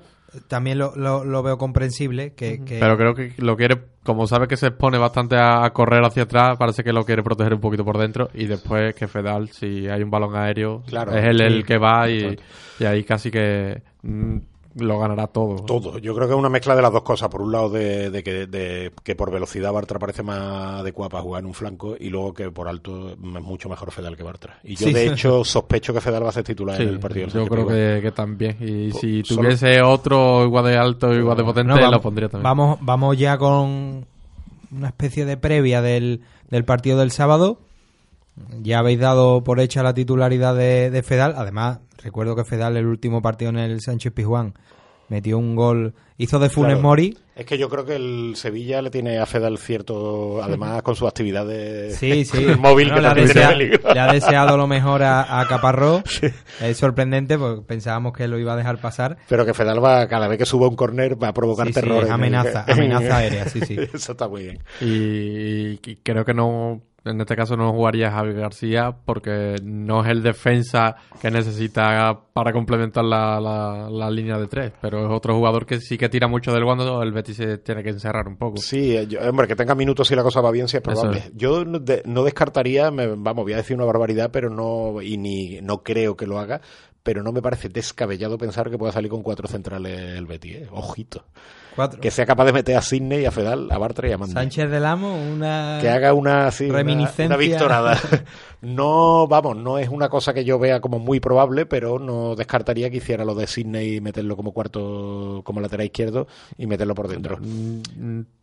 también lo, lo- lo veo comprensible. Que, que-
Pero creo que lo quiere, como sabe que se expone bastante a, a correr hacia atrás, parece que lo quiere proteger un poquito por dentro. Y después que Fedal, si hay un balón aéreo,
Claro,
es él
sí.
el que va y, y ahí casi que mm, lo ganará todo.
Todo. Yo creo que es una mezcla de las dos cosas. Por un lado, de, de que, de que por velocidad Bartra parece más adecuada para jugar en un flanco y luego que por alto es mucho mejor Fedal que Bartra. Y yo,
Sí.
de hecho, sospecho que Fedal va a ser titular
Sí,
en el partido del
yo creo que, que también. Y
Po-
si
solo-
tuviese otro igual de alto, igual de potente,
No, vamos,
lo pondría también.
Vamos, vamos ya con una especie de previa del, del partido del sábado. Ya habéis dado por hecha la titularidad de, de Fedal. Además, recuerdo que Fedal, el último partido en el Sánchez Pizjuán, metió un gol, hizo de Funes
Claro.
Mori.
Es que yo creo que el Sevilla le tiene a Fedal cierto, además con su actividad de
Sí, (laughs) sí.
el móvil
Bueno,
que
le,
también
desea- le ha deseado lo mejor a, a Caparró. (laughs) Es sorprendente porque pensábamos que lo iba a dejar pasar.
Pero que Fedal va, cada vez que suba un corner va a provocar terror. en
amenaza- amenaza (laughs) aérea, sí, sí.
Eso está muy bien.
Y, y creo que no en este caso no jugaría Javi García porque no es el defensa que necesita para complementar la, la, la línea de tres, pero es otro jugador que sí que tira mucho del guando, el Betis se tiene que encerrar un poco.
Sí, eh, yo- hombre, que tenga minutos si la cosa va bien, sí es probable.
Es.
Yo no, de- no descartaría, me- vamos, voy a decir una barbaridad, pero no, y ni no creo que lo haga, pero no me parece descabellado pensar que pueda salir con cuatro centrales el Betis, ¿eh? ojito.
Cuatro.
Que sea capaz de meter a Sidney, a Fedal, a Bartra y a Mandi.
Sánchez del Amo, una.
que haga una, sí, una-
Reminiscencia.
una victorada. (laughs) No, vamos, no es una cosa que yo vea como muy probable, pero no descartaría que hiciera lo de Sidney y meterlo como cuarto, como lateral izquierdo y meterlo por dentro.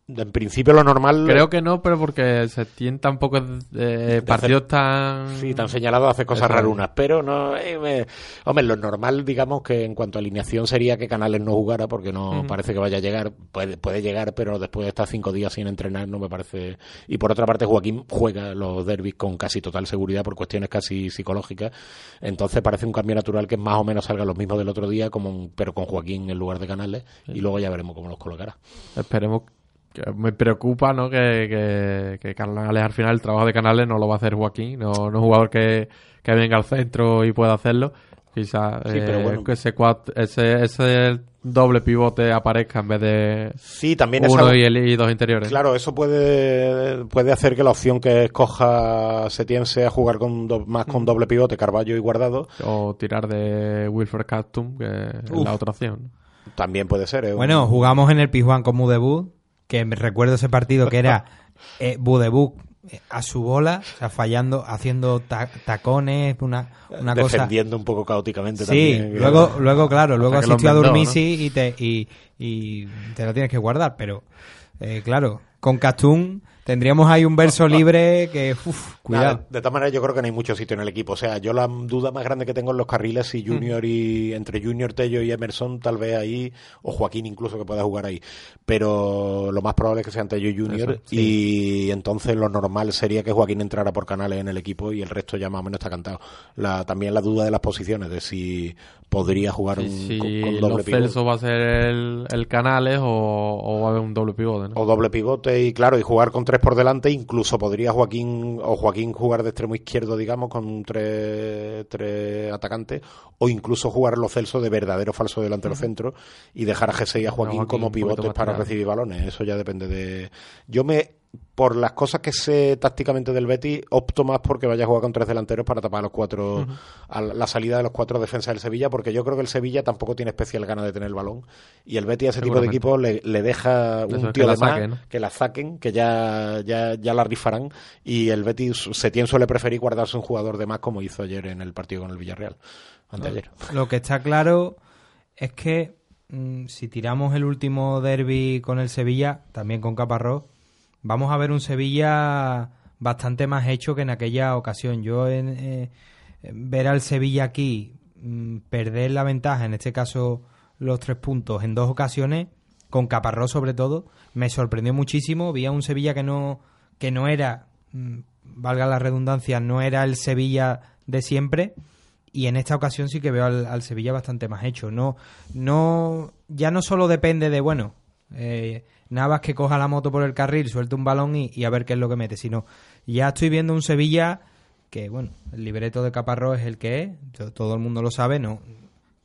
En principio lo normal...
Creo que no, pero porque se tienen tan pocos eh, partidos tan...
Sí, tan señalado hace cosas
es.
rarunas, pero no... eh, me- hombre, lo normal, digamos, que en cuanto a alineación sería que Canales no jugara, porque no parece que vaya a llegar. Puede, puede llegar, pero después de estar cinco días sin entrenar no me parece... Y por otra parte, Joaquín juega los derbis con casi total seguridad por cuestiones casi psicológicas. Entonces parece un cambio natural que más o menos salgan los mismos del otro día, como pero con Joaquín en lugar de Canales, y luego ya veremos cómo los colocará.
Esperemos que me preocupa ¿no? que, que, que Canales al final el trabajo de Canales no lo va a hacer Joaquín, no, no es un jugador que, que venga al centro y pueda hacerlo. Quizás
Sí, pero
eh,
bueno.
que ese, ese, ese doble pivote aparezca en vez de
Sí, también
uno
esa-
y, el- y dos interiores.
Claro, eso puede, puede hacer que la opción que escoja Setién sea jugar con do- más con doble pivote, Carballo y Guardado.
O tirar de Wilfred Castum, que es la otra opción.
También puede ser. ¿eh?
Bueno, jugamos en el Pizjuán con Budebut, que me recuerdo ese partido que era (laughs) eh, Budebut eh, a su bola, o sea, fallando, haciendo ta- tacones, una, una cosa...
defendiendo un poco caóticamente
Sí,
también.
luego, luego claro, luego
que los
asistió a
vendó,
Durmisi y, te, y, y te lo tienes que guardar, pero eh, claro, con Castún tendríamos ahí un verso (laughs) libre que, uff, cuidado.
Nada, de todas maneras, yo creo que no hay mucho sitio en el equipo. O sea, yo la duda más grande que tengo en los carriles si Junior y entre Junior Tello y Emerson, tal vez ahí, o Joaquín incluso que pueda jugar ahí. Pero lo más probable es que sean Tello y Junior.
Eso,
Y entonces lo normal sería que Joaquín entrara por canales en el equipo y el resto ya más o menos está cantado. La, también la duda de las posiciones, de si podría jugar un,
si
con, con doble
Los
pivote.
Celso va a ser el, el Canales o, o va a haber un doble pivote, ¿no?
O doble pivote y claro, y jugar con tres por delante, incluso podría Joaquín o Joaquín jugar de extremo izquierdo, digamos, con tres, tres atacantes, o incluso jugar los Celso de verdadero falso delantero centro y dejar a G6 y a Joaquín,
Joaquín
como pivotes para recibir balones. Eso ya depende de. Yo me. Por las cosas que sé tácticamente del Betis, opto más porque vaya a jugar con tres delanteros para tapar a los cuatro, a la salida de los cuatro defensas del Sevilla, porque yo creo que el Sevilla tampoco tiene especial gana de tener el balón. Y el Betis a ese tipo de equipo le, le deja un tío de más,
saquen, ¿no?
que la saquen, que ya, ya, ya la rifarán. Y el Betis Setién suele preferir guardarse un jugador de más como hizo ayer en el partido con el Villarreal. Anteayer.
Lo que está claro es que mm, si tiramos el último derby con el Sevilla, también con Caparrós, vamos a ver un Sevilla bastante más hecho que en aquella ocasión. Yo en, eh, ver al Sevilla aquí mm, perder la ventaja, en este caso los tres puntos, en dos ocasiones, con Caparrós sobre todo, me sorprendió muchísimo. Vi a un Sevilla que no, que no era, mm, valga la redundancia, no era el Sevilla de siempre. Y en esta ocasión sí que veo al, Sevilla bastante más hecho. No, no, ya no solo depende de, bueno, eh, Navas que coja la moto por el carril, suelte un balón y, y a ver qué es lo que mete, sino ya estoy viendo un Sevilla que, bueno, el libreto de Caparrós es el que es, to- todo el mundo lo sabe, no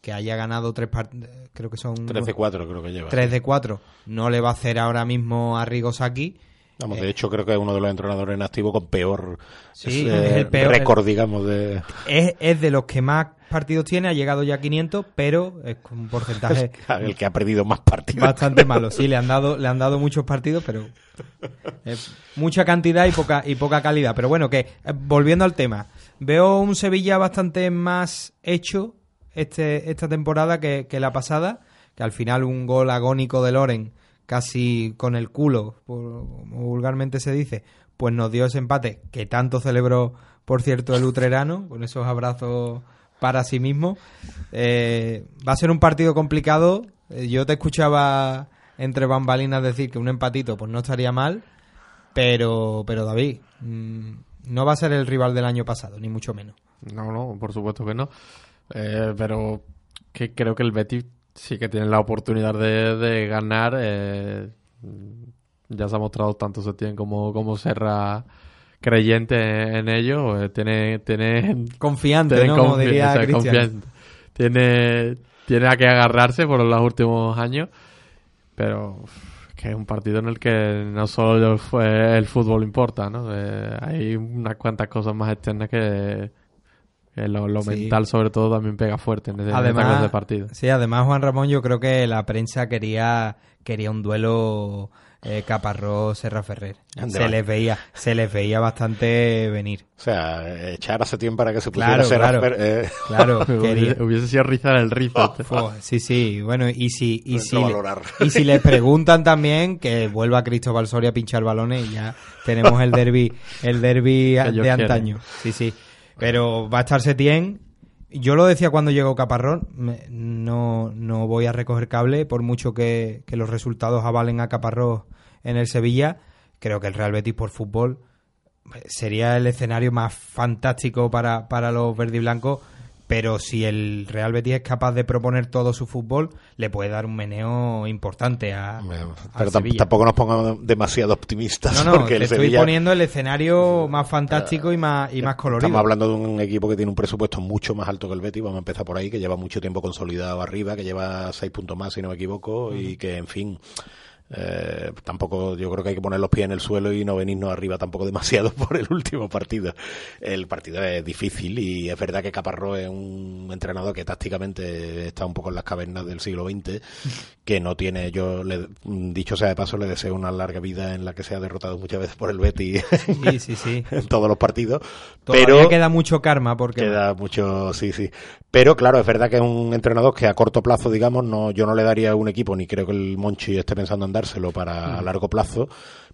que haya ganado tres partidos, creo que son
3 de 4 creo que lleva.
3 de 4, no le va a hacer ahora mismo a Rigosaki.
Vamos, de hecho creo que es uno de los entrenadores en activo con peor,
Sí,
eh,
es el peor-
récord, digamos, de...
Es, es de los que más partidos tiene, ha llegado ya a 500, pero es con un porcentaje (laughs)
el que ha perdido más partidos.
bastante (laughs) malo. Sí, le han dado, le han dado muchos partidos, pero eh, mucha cantidad y poca y poca calidad. Pero bueno, que eh, volviendo al tema, veo un Sevilla bastante más hecho este esta temporada que, que la pasada, que al final un gol agónico de Loren, casi con el culo, como vulgarmente se dice, pues nos dio ese empate que tanto celebró, por cierto, el utrerano, con esos abrazos para sí mismo. Eh, va a ser un partido complicado. Eh, yo te escuchaba entre bambalinas decir que un empatito pues no estaría mal, pero, pero David, mm, no va a ser el rival del año pasado, ni mucho menos.
No, no, por supuesto que no. Eh, pero que creo que el Betis sí que tiene la oportunidad de, de ganar. eh, ya se ha mostrado tanto Setién como, como Serra creyente en ello, eh, tiene, tiene
Confiante,
tiene
¿no? Como diría
confiante. Tiene, tiene a que agarrarse por los últimos años, pero que es un partido en el que no solo el, el fútbol importa, ¿no? Eh, hay unas cuantas cosas más externas que, que lo, lo
Sí.
mental sobre todo también pega fuerte en, ese- en esta clase
Además,
de partido.
sí, además Juan Ramón, yo creo que la prensa quería quería un duelo eh, Caparrós Serra Ferrer.
Ande
Se les veía, se les veía bastante venir.
O sea, echar hace tiempo para que se pusiera
Claro,
a ser
claro,
afer- eh,
claro, (laughs)
Hubiese- sido rizar el rizo. (laughs)
Sí, sí, bueno, y si, y si, le- y si les preguntan también que vuelva Cristóbal Soria a pinchar balones y ya tenemos el derby, el derby de antaño. Sí, sí. Pero va a estar Setién. Yo lo decía cuando llegó Caparrón, no, no voy a recoger cable por mucho que, los resultados avalen a Caparrós en el Sevilla. Creo que el Real Betis por fútbol sería el escenario más fantástico para, para los verdiblancos, pero si el Real Betis es capaz de proponer todo su fútbol, le puede dar un meneo importante a,
Pero
Sevilla.
tampoco nos pongamos demasiado optimistas.
No, no,
porque
te
el
estoy
Sevilla,
poniendo el escenario más fantástico y más, y más colorido.
Estamos hablando de un equipo que tiene un presupuesto mucho más alto que el Betis, vamos a empezar por ahí, que lleva mucho tiempo consolidado arriba, que lleva seis puntos más, si no me equivoco, y que, en fin, eh, tampoco yo creo que hay que poner los pies en el suelo y no venirnos arriba tampoco demasiado (laughs) por el último partido. El partido es difícil y es verdad que Caparrós es un entrenador que tácticamente está un poco en las cavernas del siglo XX, que no tiene, yo le, dicho sea de paso, le deseo una larga vida en la que sea derrotado muchas veces por el Betis (laughs)
Sí, sí, sí.
en todos los partidos.
Todavía
pero
queda mucho karma porque
Queda mucho, sí, sí. Pero claro, es verdad que es un entrenador que a corto plazo, digamos, no, yo no le daría un equipo, ni creo que el Monchi esté pensando en dárselo para a largo plazo,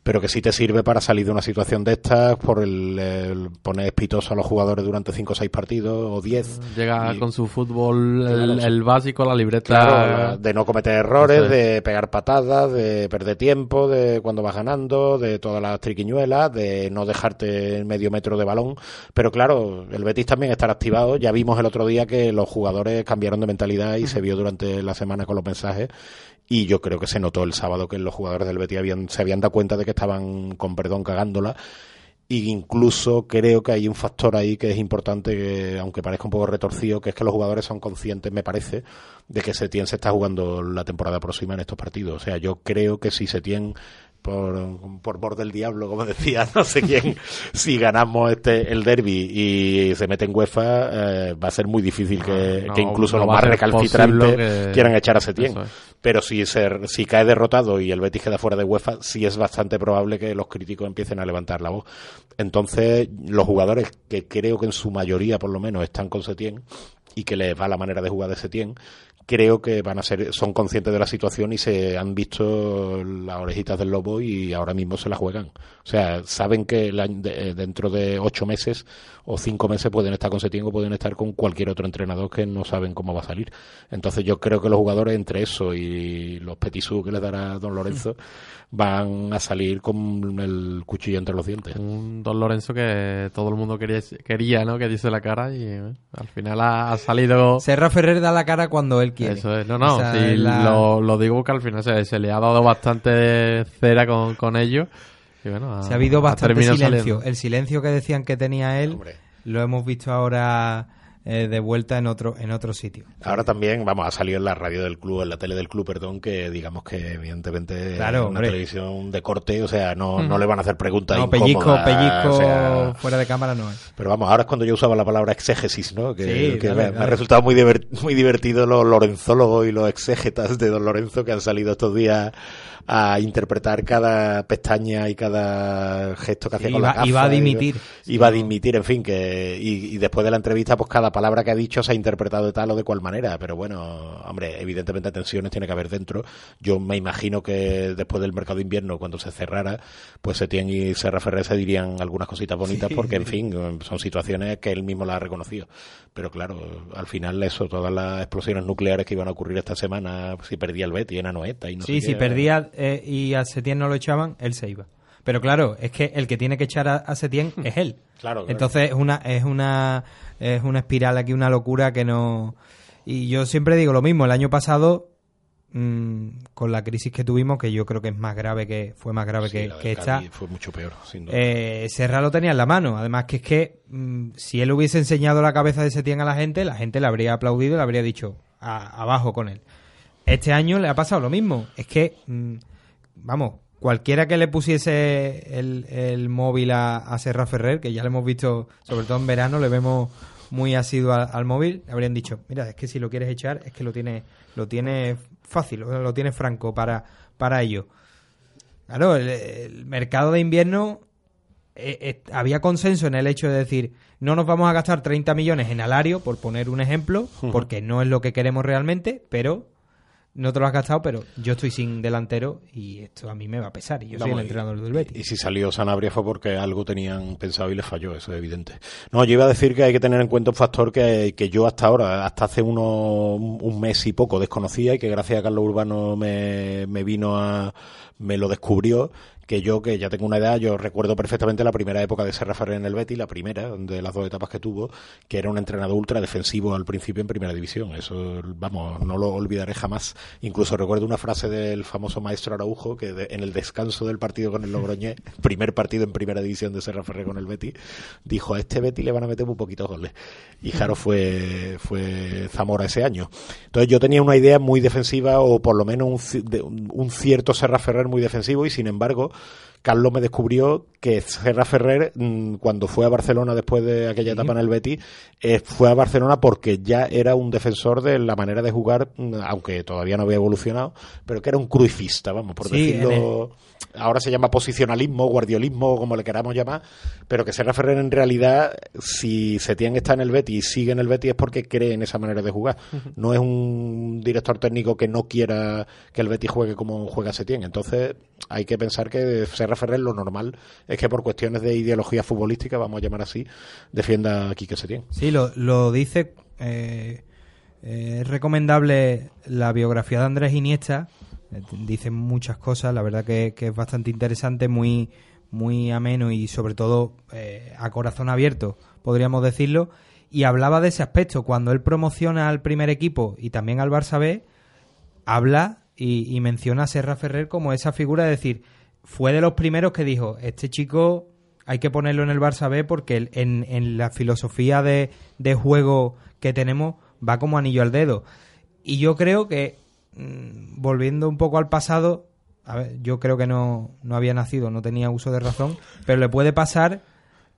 pero que sí te sirve para salir de una situación de estas por el, el poner espitoso a los jugadores durante 5 o 6 partidos o 10.
Llega
Y-
con su fútbol, el, básico, la libreta.
Claro, de no cometer errores, de pegar patadas, de perder tiempo, de cuando vas ganando, de todas las triquiñuelas, de no dejarte medio metro de balón. Pero claro, el Betis también estará activado. Ya vimos el otro día que los jugadores cambiaron de mentalidad y se vio durante la semana con los mensajes. Y yo creo que se notó el sábado que los jugadores del Betis habían, se habían dado cuenta de que estaban, con perdón, cagándola. Y incluso creo que hay un factor ahí que es importante, que, aunque parezca un poco retorcido, que es que los jugadores son conscientes, me parece, de que Setién se está jugando la temporada próxima en estos partidos. O sea, yo creo que si Setién, por, por mor del diablo, como decía (laughs) no sé quién, si ganamos este el derby y se mete en UEFA, eh, va a ser muy difícil que,
No,
que incluso
no
los más recalcitrantes
que-
quieran echar a Setién.
Es.
Pero si, se, si cae derrotado y el Betis queda fuera de UEFA, sí es bastante probable que los críticos empiecen a levantar la voz. Entonces, los jugadores que creo que en su mayoría, por lo menos, están con Setién y que les va la manera de jugar de Setién, creo que van a ser, son conscientes de la situación y se han visto las orejitas del lobo y ahora mismo se la juegan. O sea, saben que de- eh, dentro de ocho meses o cinco meses pueden estar con Setién o pueden estar con cualquier otro entrenador que no saben cómo va a salir. Entonces yo creo que los jugadores entre eso y los petisú que les dará Don Lorenzo (laughs) van a salir con el cuchillo entre los dientes.
Un Don Lorenzo que todo el mundo quería, quería ¿no? Que diese la cara y eh, al final ha, ha salido...
Serra Ferrer da la cara cuando él quiere.
Eso es, no, no, sí,
la-
lo, lo digo que al final se, se le ha dado bastante cera con, con ellos. Y bueno,
Se ha habido bastante silencio.
saliendo.
El silencio que decían que tenía él lo hemos visto ahora eh, de vuelta en otro en otro sitio.
Ahora también, vamos, ha salido en la radio del club, en la tele del club, perdón, que digamos que evidentemente
Claro,
es una
hombre.
televisión de corte, o sea, no,
Ujú.
no le van a hacer preguntas
No, pellizco, pellizco
o sea,
fuera de cámara no es.
Pero vamos, ahora es cuando yo usaba la palabra exégesis, ¿no? Que,
Sí,
que
dale,
me, me ha resultado muy, diver- muy divertido los lorenzólogos y los exégetas de Don Lorenzo que han salido estos días a interpretar cada pestaña y cada gesto que hacía con la
iba- iba a
gafa
dimitir.
Iba a dimitir, en fin, que y, y después de la entrevista, pues cada palabra que ha dicho se ha interpretado de tal o de cual manera. Pero bueno, hombre, evidentemente tensiones tiene que haber dentro. Yo me imagino que después del mercado de invierno, cuando se cerrara, pues Setién y Serra Ferrer se dirían algunas cositas bonitas
Sí.
porque, en fin, son situaciones que él mismo las ha reconocido. Pero claro, al final eso, todas las explosiones nucleares que iban a ocurrir esta semana, si perdía el Betis en Anoeta y no
sí,
sé
si
qué,
perdía eh, y a Setién no lo echaban, él se iba. Pero claro, es que el que tiene que echar a, a Setién es él.
Claro, claro.
Entonces es una es una es una espiral aquí, una locura que no. Y yo siempre digo lo mismo. El año pasado mm, con la crisis que tuvimos, que yo creo que es más grave que fue más grave
Sí,
que, que esta.
Fue mucho peor, sin duda.
Eh, Serra lo tenía en la mano. Además que es que mm, si él hubiese enseñado la cabeza de Setién a la gente, la gente le habría aplaudido y le habría dicho "A- abajo con él. Este año le ha pasado lo mismo. Es que, mm, vamos, cualquiera que le pusiese el, el móvil a, a Serra Ferrer, que ya lo hemos visto, sobre todo en verano, le vemos muy asiduo al, al móvil, habrían dicho, mira, es que si lo quieres echar, es que lo tiene, lo tiene fácil, lo, tiene franco para, para ello. Claro, el, el mercado de invierno eh, eh, había consenso en el hecho de decir no nos vamos a gastar 30 millones en Alario, por poner un ejemplo, porque no es lo que queremos realmente, pero no te lo has gastado, pero yo estoy sin delantero y esto a mí me va a pesar y yo soy el entrenador del Betis.
Y si salió Sanabria fue porque algo tenían pensado y les falló, eso es evidente. No, yo iba a decir que hay que tener en cuenta un factor que, que yo hasta ahora, hasta hace uno, un mes y poco desconocía y que gracias a Carlos Urbano me, me vino a, me lo descubrió, que yo, que ya tengo una edad, yo recuerdo perfectamente la primera época de Serra Ferrer en el Betis, la primera, de las dos etapas que tuvo, que era un entrenador ultra defensivo al principio en primera división. Eso, vamos, no lo olvidaré jamás. Incluso recuerdo una frase del famoso maestro Araujo, que en el descanso del partido con el Logroñés, (laughs) primer partido en primera división de Serra Ferrer con el Betis, dijo, a este Betis le van a meter muy poquitos goles. Y Jaro fue, fue Zamora ese año. Entonces yo tenía una idea muy defensiva, o por lo menos un- un cierto Serra Ferrer muy defensivo, y sin embargo, Carlos me descubrió que Serra Ferrer, mm, cuando fue a Barcelona después de aquella etapa en el Betis, eh, fue a Barcelona porque ya era un defensor de la manera de jugar, mm, aunque todavía no había evolucionado, pero que era un cruifista, vamos, por
Sí,
decirlo. Ahora se llama posicionalismo, guardiolismo, como le queramos llamar, pero que Serra Ferrer en realidad, si Setién está en el Betis y sigue en el Betis es porque cree en esa manera de jugar. No es un director técnico que no quiera que el Betis juegue como juega Setién. Entonces hay que pensar que Serra Ferrer lo normal es que por cuestiones de ideología futbolística, vamos a llamar así, defienda a Quique Setién.
Sí, lo, lo dice. eh, eh, es recomendable la biografía de Andrés Iniesta. Eh, Dice muchas cosas, la verdad que, es bastante interesante, muy, muy ameno y sobre todo eh, a corazón abierto, podríamos decirlo. Y hablaba de ese aspecto. Cuando él promociona al primer equipo y también al Barça B, habla y, menciona a Serra Ferrer como esa figura de decir, fue de los primeros que dijo, este chico hay que ponerlo en el Barça B porque en, la filosofía de juego que tenemos va como anillo al dedo. Y yo creo que, mm, volviendo un poco al pasado, a ver, yo creo que no, no había nacido, no tenía uso de razón, pero le puede pasar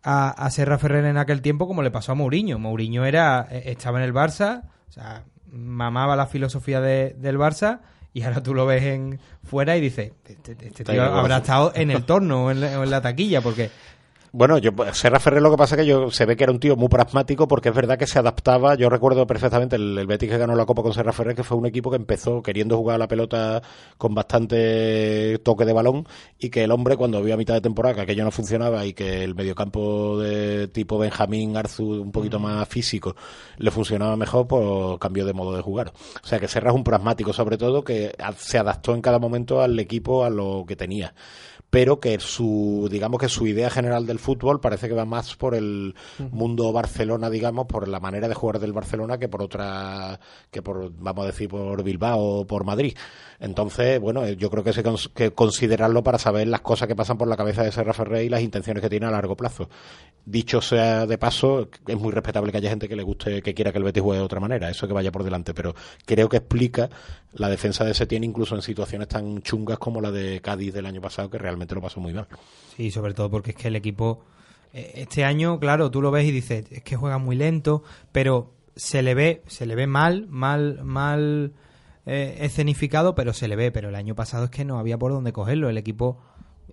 a, a Serra Ferrer en aquel tiempo como le pasó a Mourinho. Mourinho era, eh, estaba en el Barça, o sea, mamaba la filosofía de- del Barça y ahora tú lo ves en fuera y dices, este, este
Está
tío habrá estado en el torno o en la, o en la taquilla porque
Bueno, yo, Serra Ferrer lo que pasa es que yo se ve que era un tío muy pragmático porque es verdad que se adaptaba. Yo recuerdo perfectamente el, el Betis que ganó la Copa con Serra Ferrer, que fue un equipo que empezó queriendo jugar a la pelota con bastante toque de balón y que el hombre cuando vio a mitad de temporada que aquello no funcionaba y que el mediocampo de tipo Benjamín Arzu un poquito más físico le funcionaba mejor, pues cambió de modo de jugar. O sea que Serra es un pragmático sobre todo que se adaptó en cada momento al equipo a lo que tenía pero que su digamos que su idea general del fútbol parece que va más por el mundo Barcelona digamos por la manera de jugar del Barcelona que por otra que por vamos a decir por Bilbao o por Madrid entonces bueno eh, yo creo que hay que considerarlo para saber las cosas que pasan por la cabeza de Serra Ferrer y las intenciones que tiene a largo plazo. Dicho sea de paso es muy respetable que haya gente que le guste que quiera que el Betis juegue de otra manera eso que vaya por delante pero creo que explica la defensa de Setién incluso en situaciones tan chungas como la de Cádiz del año pasado que realmente lo pasó muy mal.
Sí, sobre todo porque es que el equipo eh, este año, claro, tú lo ves y dices, es que juega muy lento, pero se le ve, se le ve mal, mal, mal eh, escenificado, pero se le ve. Pero el año pasado es que no había por dónde cogerlo. El equipo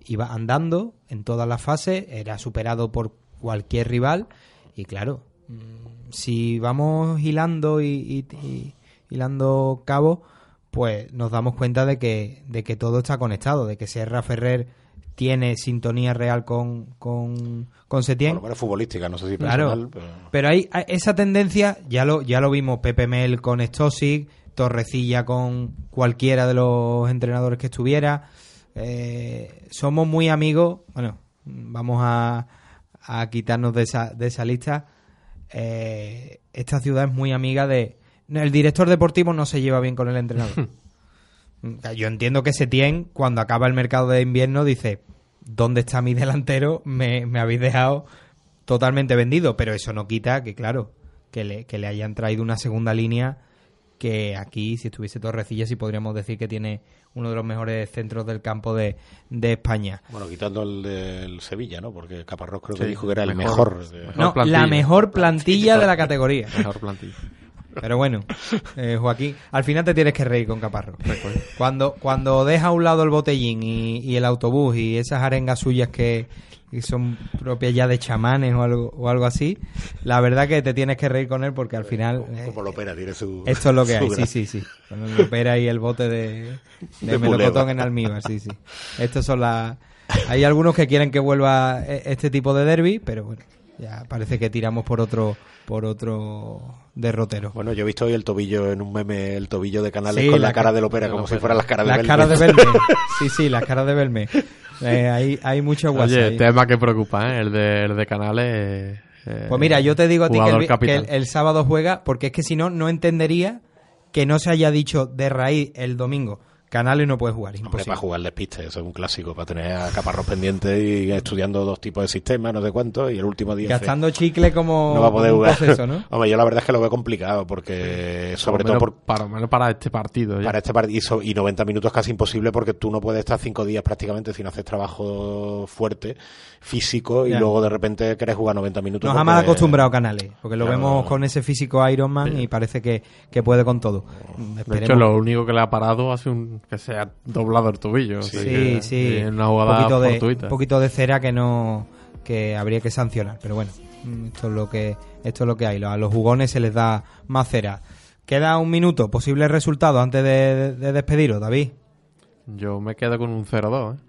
iba andando en todas las fases, era superado por cualquier rival y claro, mm, si vamos hilando y, y- y- hilando cabos, pues nos damos cuenta de que, de que todo está conectado, de que Serra Ferrer tiene sintonía real con, con, con Setién.
Menos futbolística, no sé si
Claro,
personal, pero-
pero hay, hay- esa tendencia, ya lo, ya lo vimos Pepe Mel con Stosic, Torrecilla con cualquiera de los entrenadores que estuviera. Eh, somos muy amigos, bueno, vamos a, a quitarnos de esa, de esa lista. Eh, esta ciudad es muy amiga de... El director deportivo no se lleva bien con el entrenador. (laughs) Yo entiendo que Setién, cuando acaba el mercado de invierno, dice, ¿dónde está mi delantero? Me, me habéis dejado totalmente vendido, pero eso no quita que, claro, que le, que le hayan traído una segunda línea que aquí, si estuviese Torrecilla, sí podríamos decir que tiene uno de los mejores centros del campo de, de España.
Bueno, quitando el del Sevilla, ¿no? Porque Caparrós creo que
Sí,
dijo que era el
mejor-
mejor. de-
mejor
No,
plantilla.
la mejor plantilla de la categoría.
Mejor plantilla.
Pero bueno, eh, Joaquín, al final te tienes que reír con Caparro. Cuando, cuando deja a un lado el botellín y, y el autobús y esas arengas suyas que, que son propias ya de chamanes o algo, o algo así, la verdad que te tienes que reír con él porque al final... eh,
Como lo opera, tiene su.
esto es lo que hay, sí, sí, sí. Con el opera y el bote de, (laughs) de,
De
melocotón en almíbar, sí, sí. Estos son las... Hay algunos que quieren que vuelva e- este tipo de derby, pero bueno, ya parece que tiramos por otro por otro derrotero.
Bueno, yo he visto hoy el tobillo en un meme, el tobillo de canales
Sí,
con la,
la
cara
ca-
del ópera, como si fueran las caras de
Las
Belme.
caras de Belme. (laughs) Sí, sí, las caras de Belme. Eh, hay, hay mucho WhatsApp.
Oye,
ahí.
tema que preocupa, ¿eh? El de, el de Canales. eh,
Pues mira, yo te digo a ti que, el sábado juega, porque es que si no, no entendería que no se haya dicho de raíz el domingo. Canales no puede jugar,
Hombre,
imposible.
para jugar despiste, eso es un clásico, para tener a Caparrós pendiente y estudiando dos tipos de sistemas, no sé cuánto, y el último día...
Gastando chicle como,
no va a poder jugar.
proceso, ¿no? (laughs)
Hombre, yo la verdad es que lo veo complicado, porque sobre
Por
todo
menos-
por,
Para, menos para este partido. ya.
para este partido, y so- y 90 minutos casi imposible, porque tú no puedes estar cinco días prácticamente sin hacer trabajo fuerte, físico, y
Ya.
luego de repente querés jugar 90 minutos.
Nos ha mal acostumbrado Canales, porque lo vemos con ese físico Iron Man y parece que, que puede con todo.
De hecho, lo único que le ha parado ha sido un, que se ha doblado el tobillo.
Sí,
que,
sí.
En una jugada un
poquito de. Un poquito de cera que no que habría que sancionar, pero bueno, mm, esto es lo que esto es lo que hay. A los jugones se les da más cera. Queda un minuto, posible resultado antes de, de despediros, David.
Yo me quedo con un 0-2, ¿eh?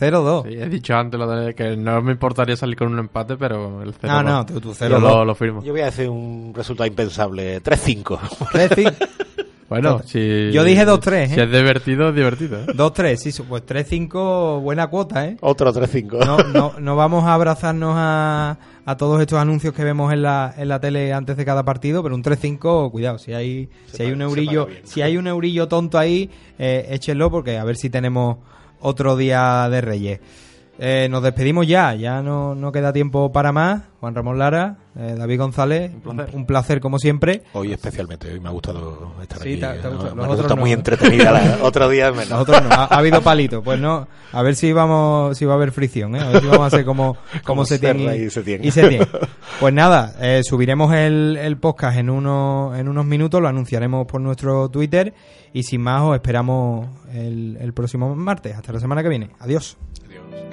0-2.
Sí, he dicho antes lo de que no me importaría salir con un empate, pero el 0-2.
No, no, tú, tú 0-2.
Lo, lo, firmo.
Yo voy a decir un resultado impensable: 3-5.
3-5. (laughs)
Bueno, dos, si.
Yo dije 2-3, ¿eh?
Si es divertido, es divertido. ¿eh?
2-3, sí, pues 3-5, buena cuota, ¿eh?
Otro 3-5.
No, no, no, vamos a abrazarnos a, a, todos estos anuncios que vemos en la, en la tele antes de cada partido, pero un 3-5, cuidado, si hay, si hay un eurillo, si hay un eurillo tonto ahí, eh, échenlo porque a ver si tenemos otro día de Reyes. Eh, nos despedimos ya, ya no, no queda tiempo para más. Juan Ramón Lara, eh, David González, un
placer.
un placer como siempre.
Hoy especialmente, hoy me ha gustado estar
Sí,
aquí. muy entretenida. la- (laughs) otro día menos.
Nosotros no, ha, ha habido palito, pues no, a ver si vamos, si va a haber fricción, ¿eh? a ver si vamos a hacer (laughs) como, como,
Como
Setién
Serra
y, y Setién. (laughs) Pues nada, eh, subiremos el, el podcast en unos, en unos minutos, lo anunciaremos por nuestro Twitter y sin más os esperamos el, el próximo martes. Hasta la semana que viene. Adiós.
Adiós.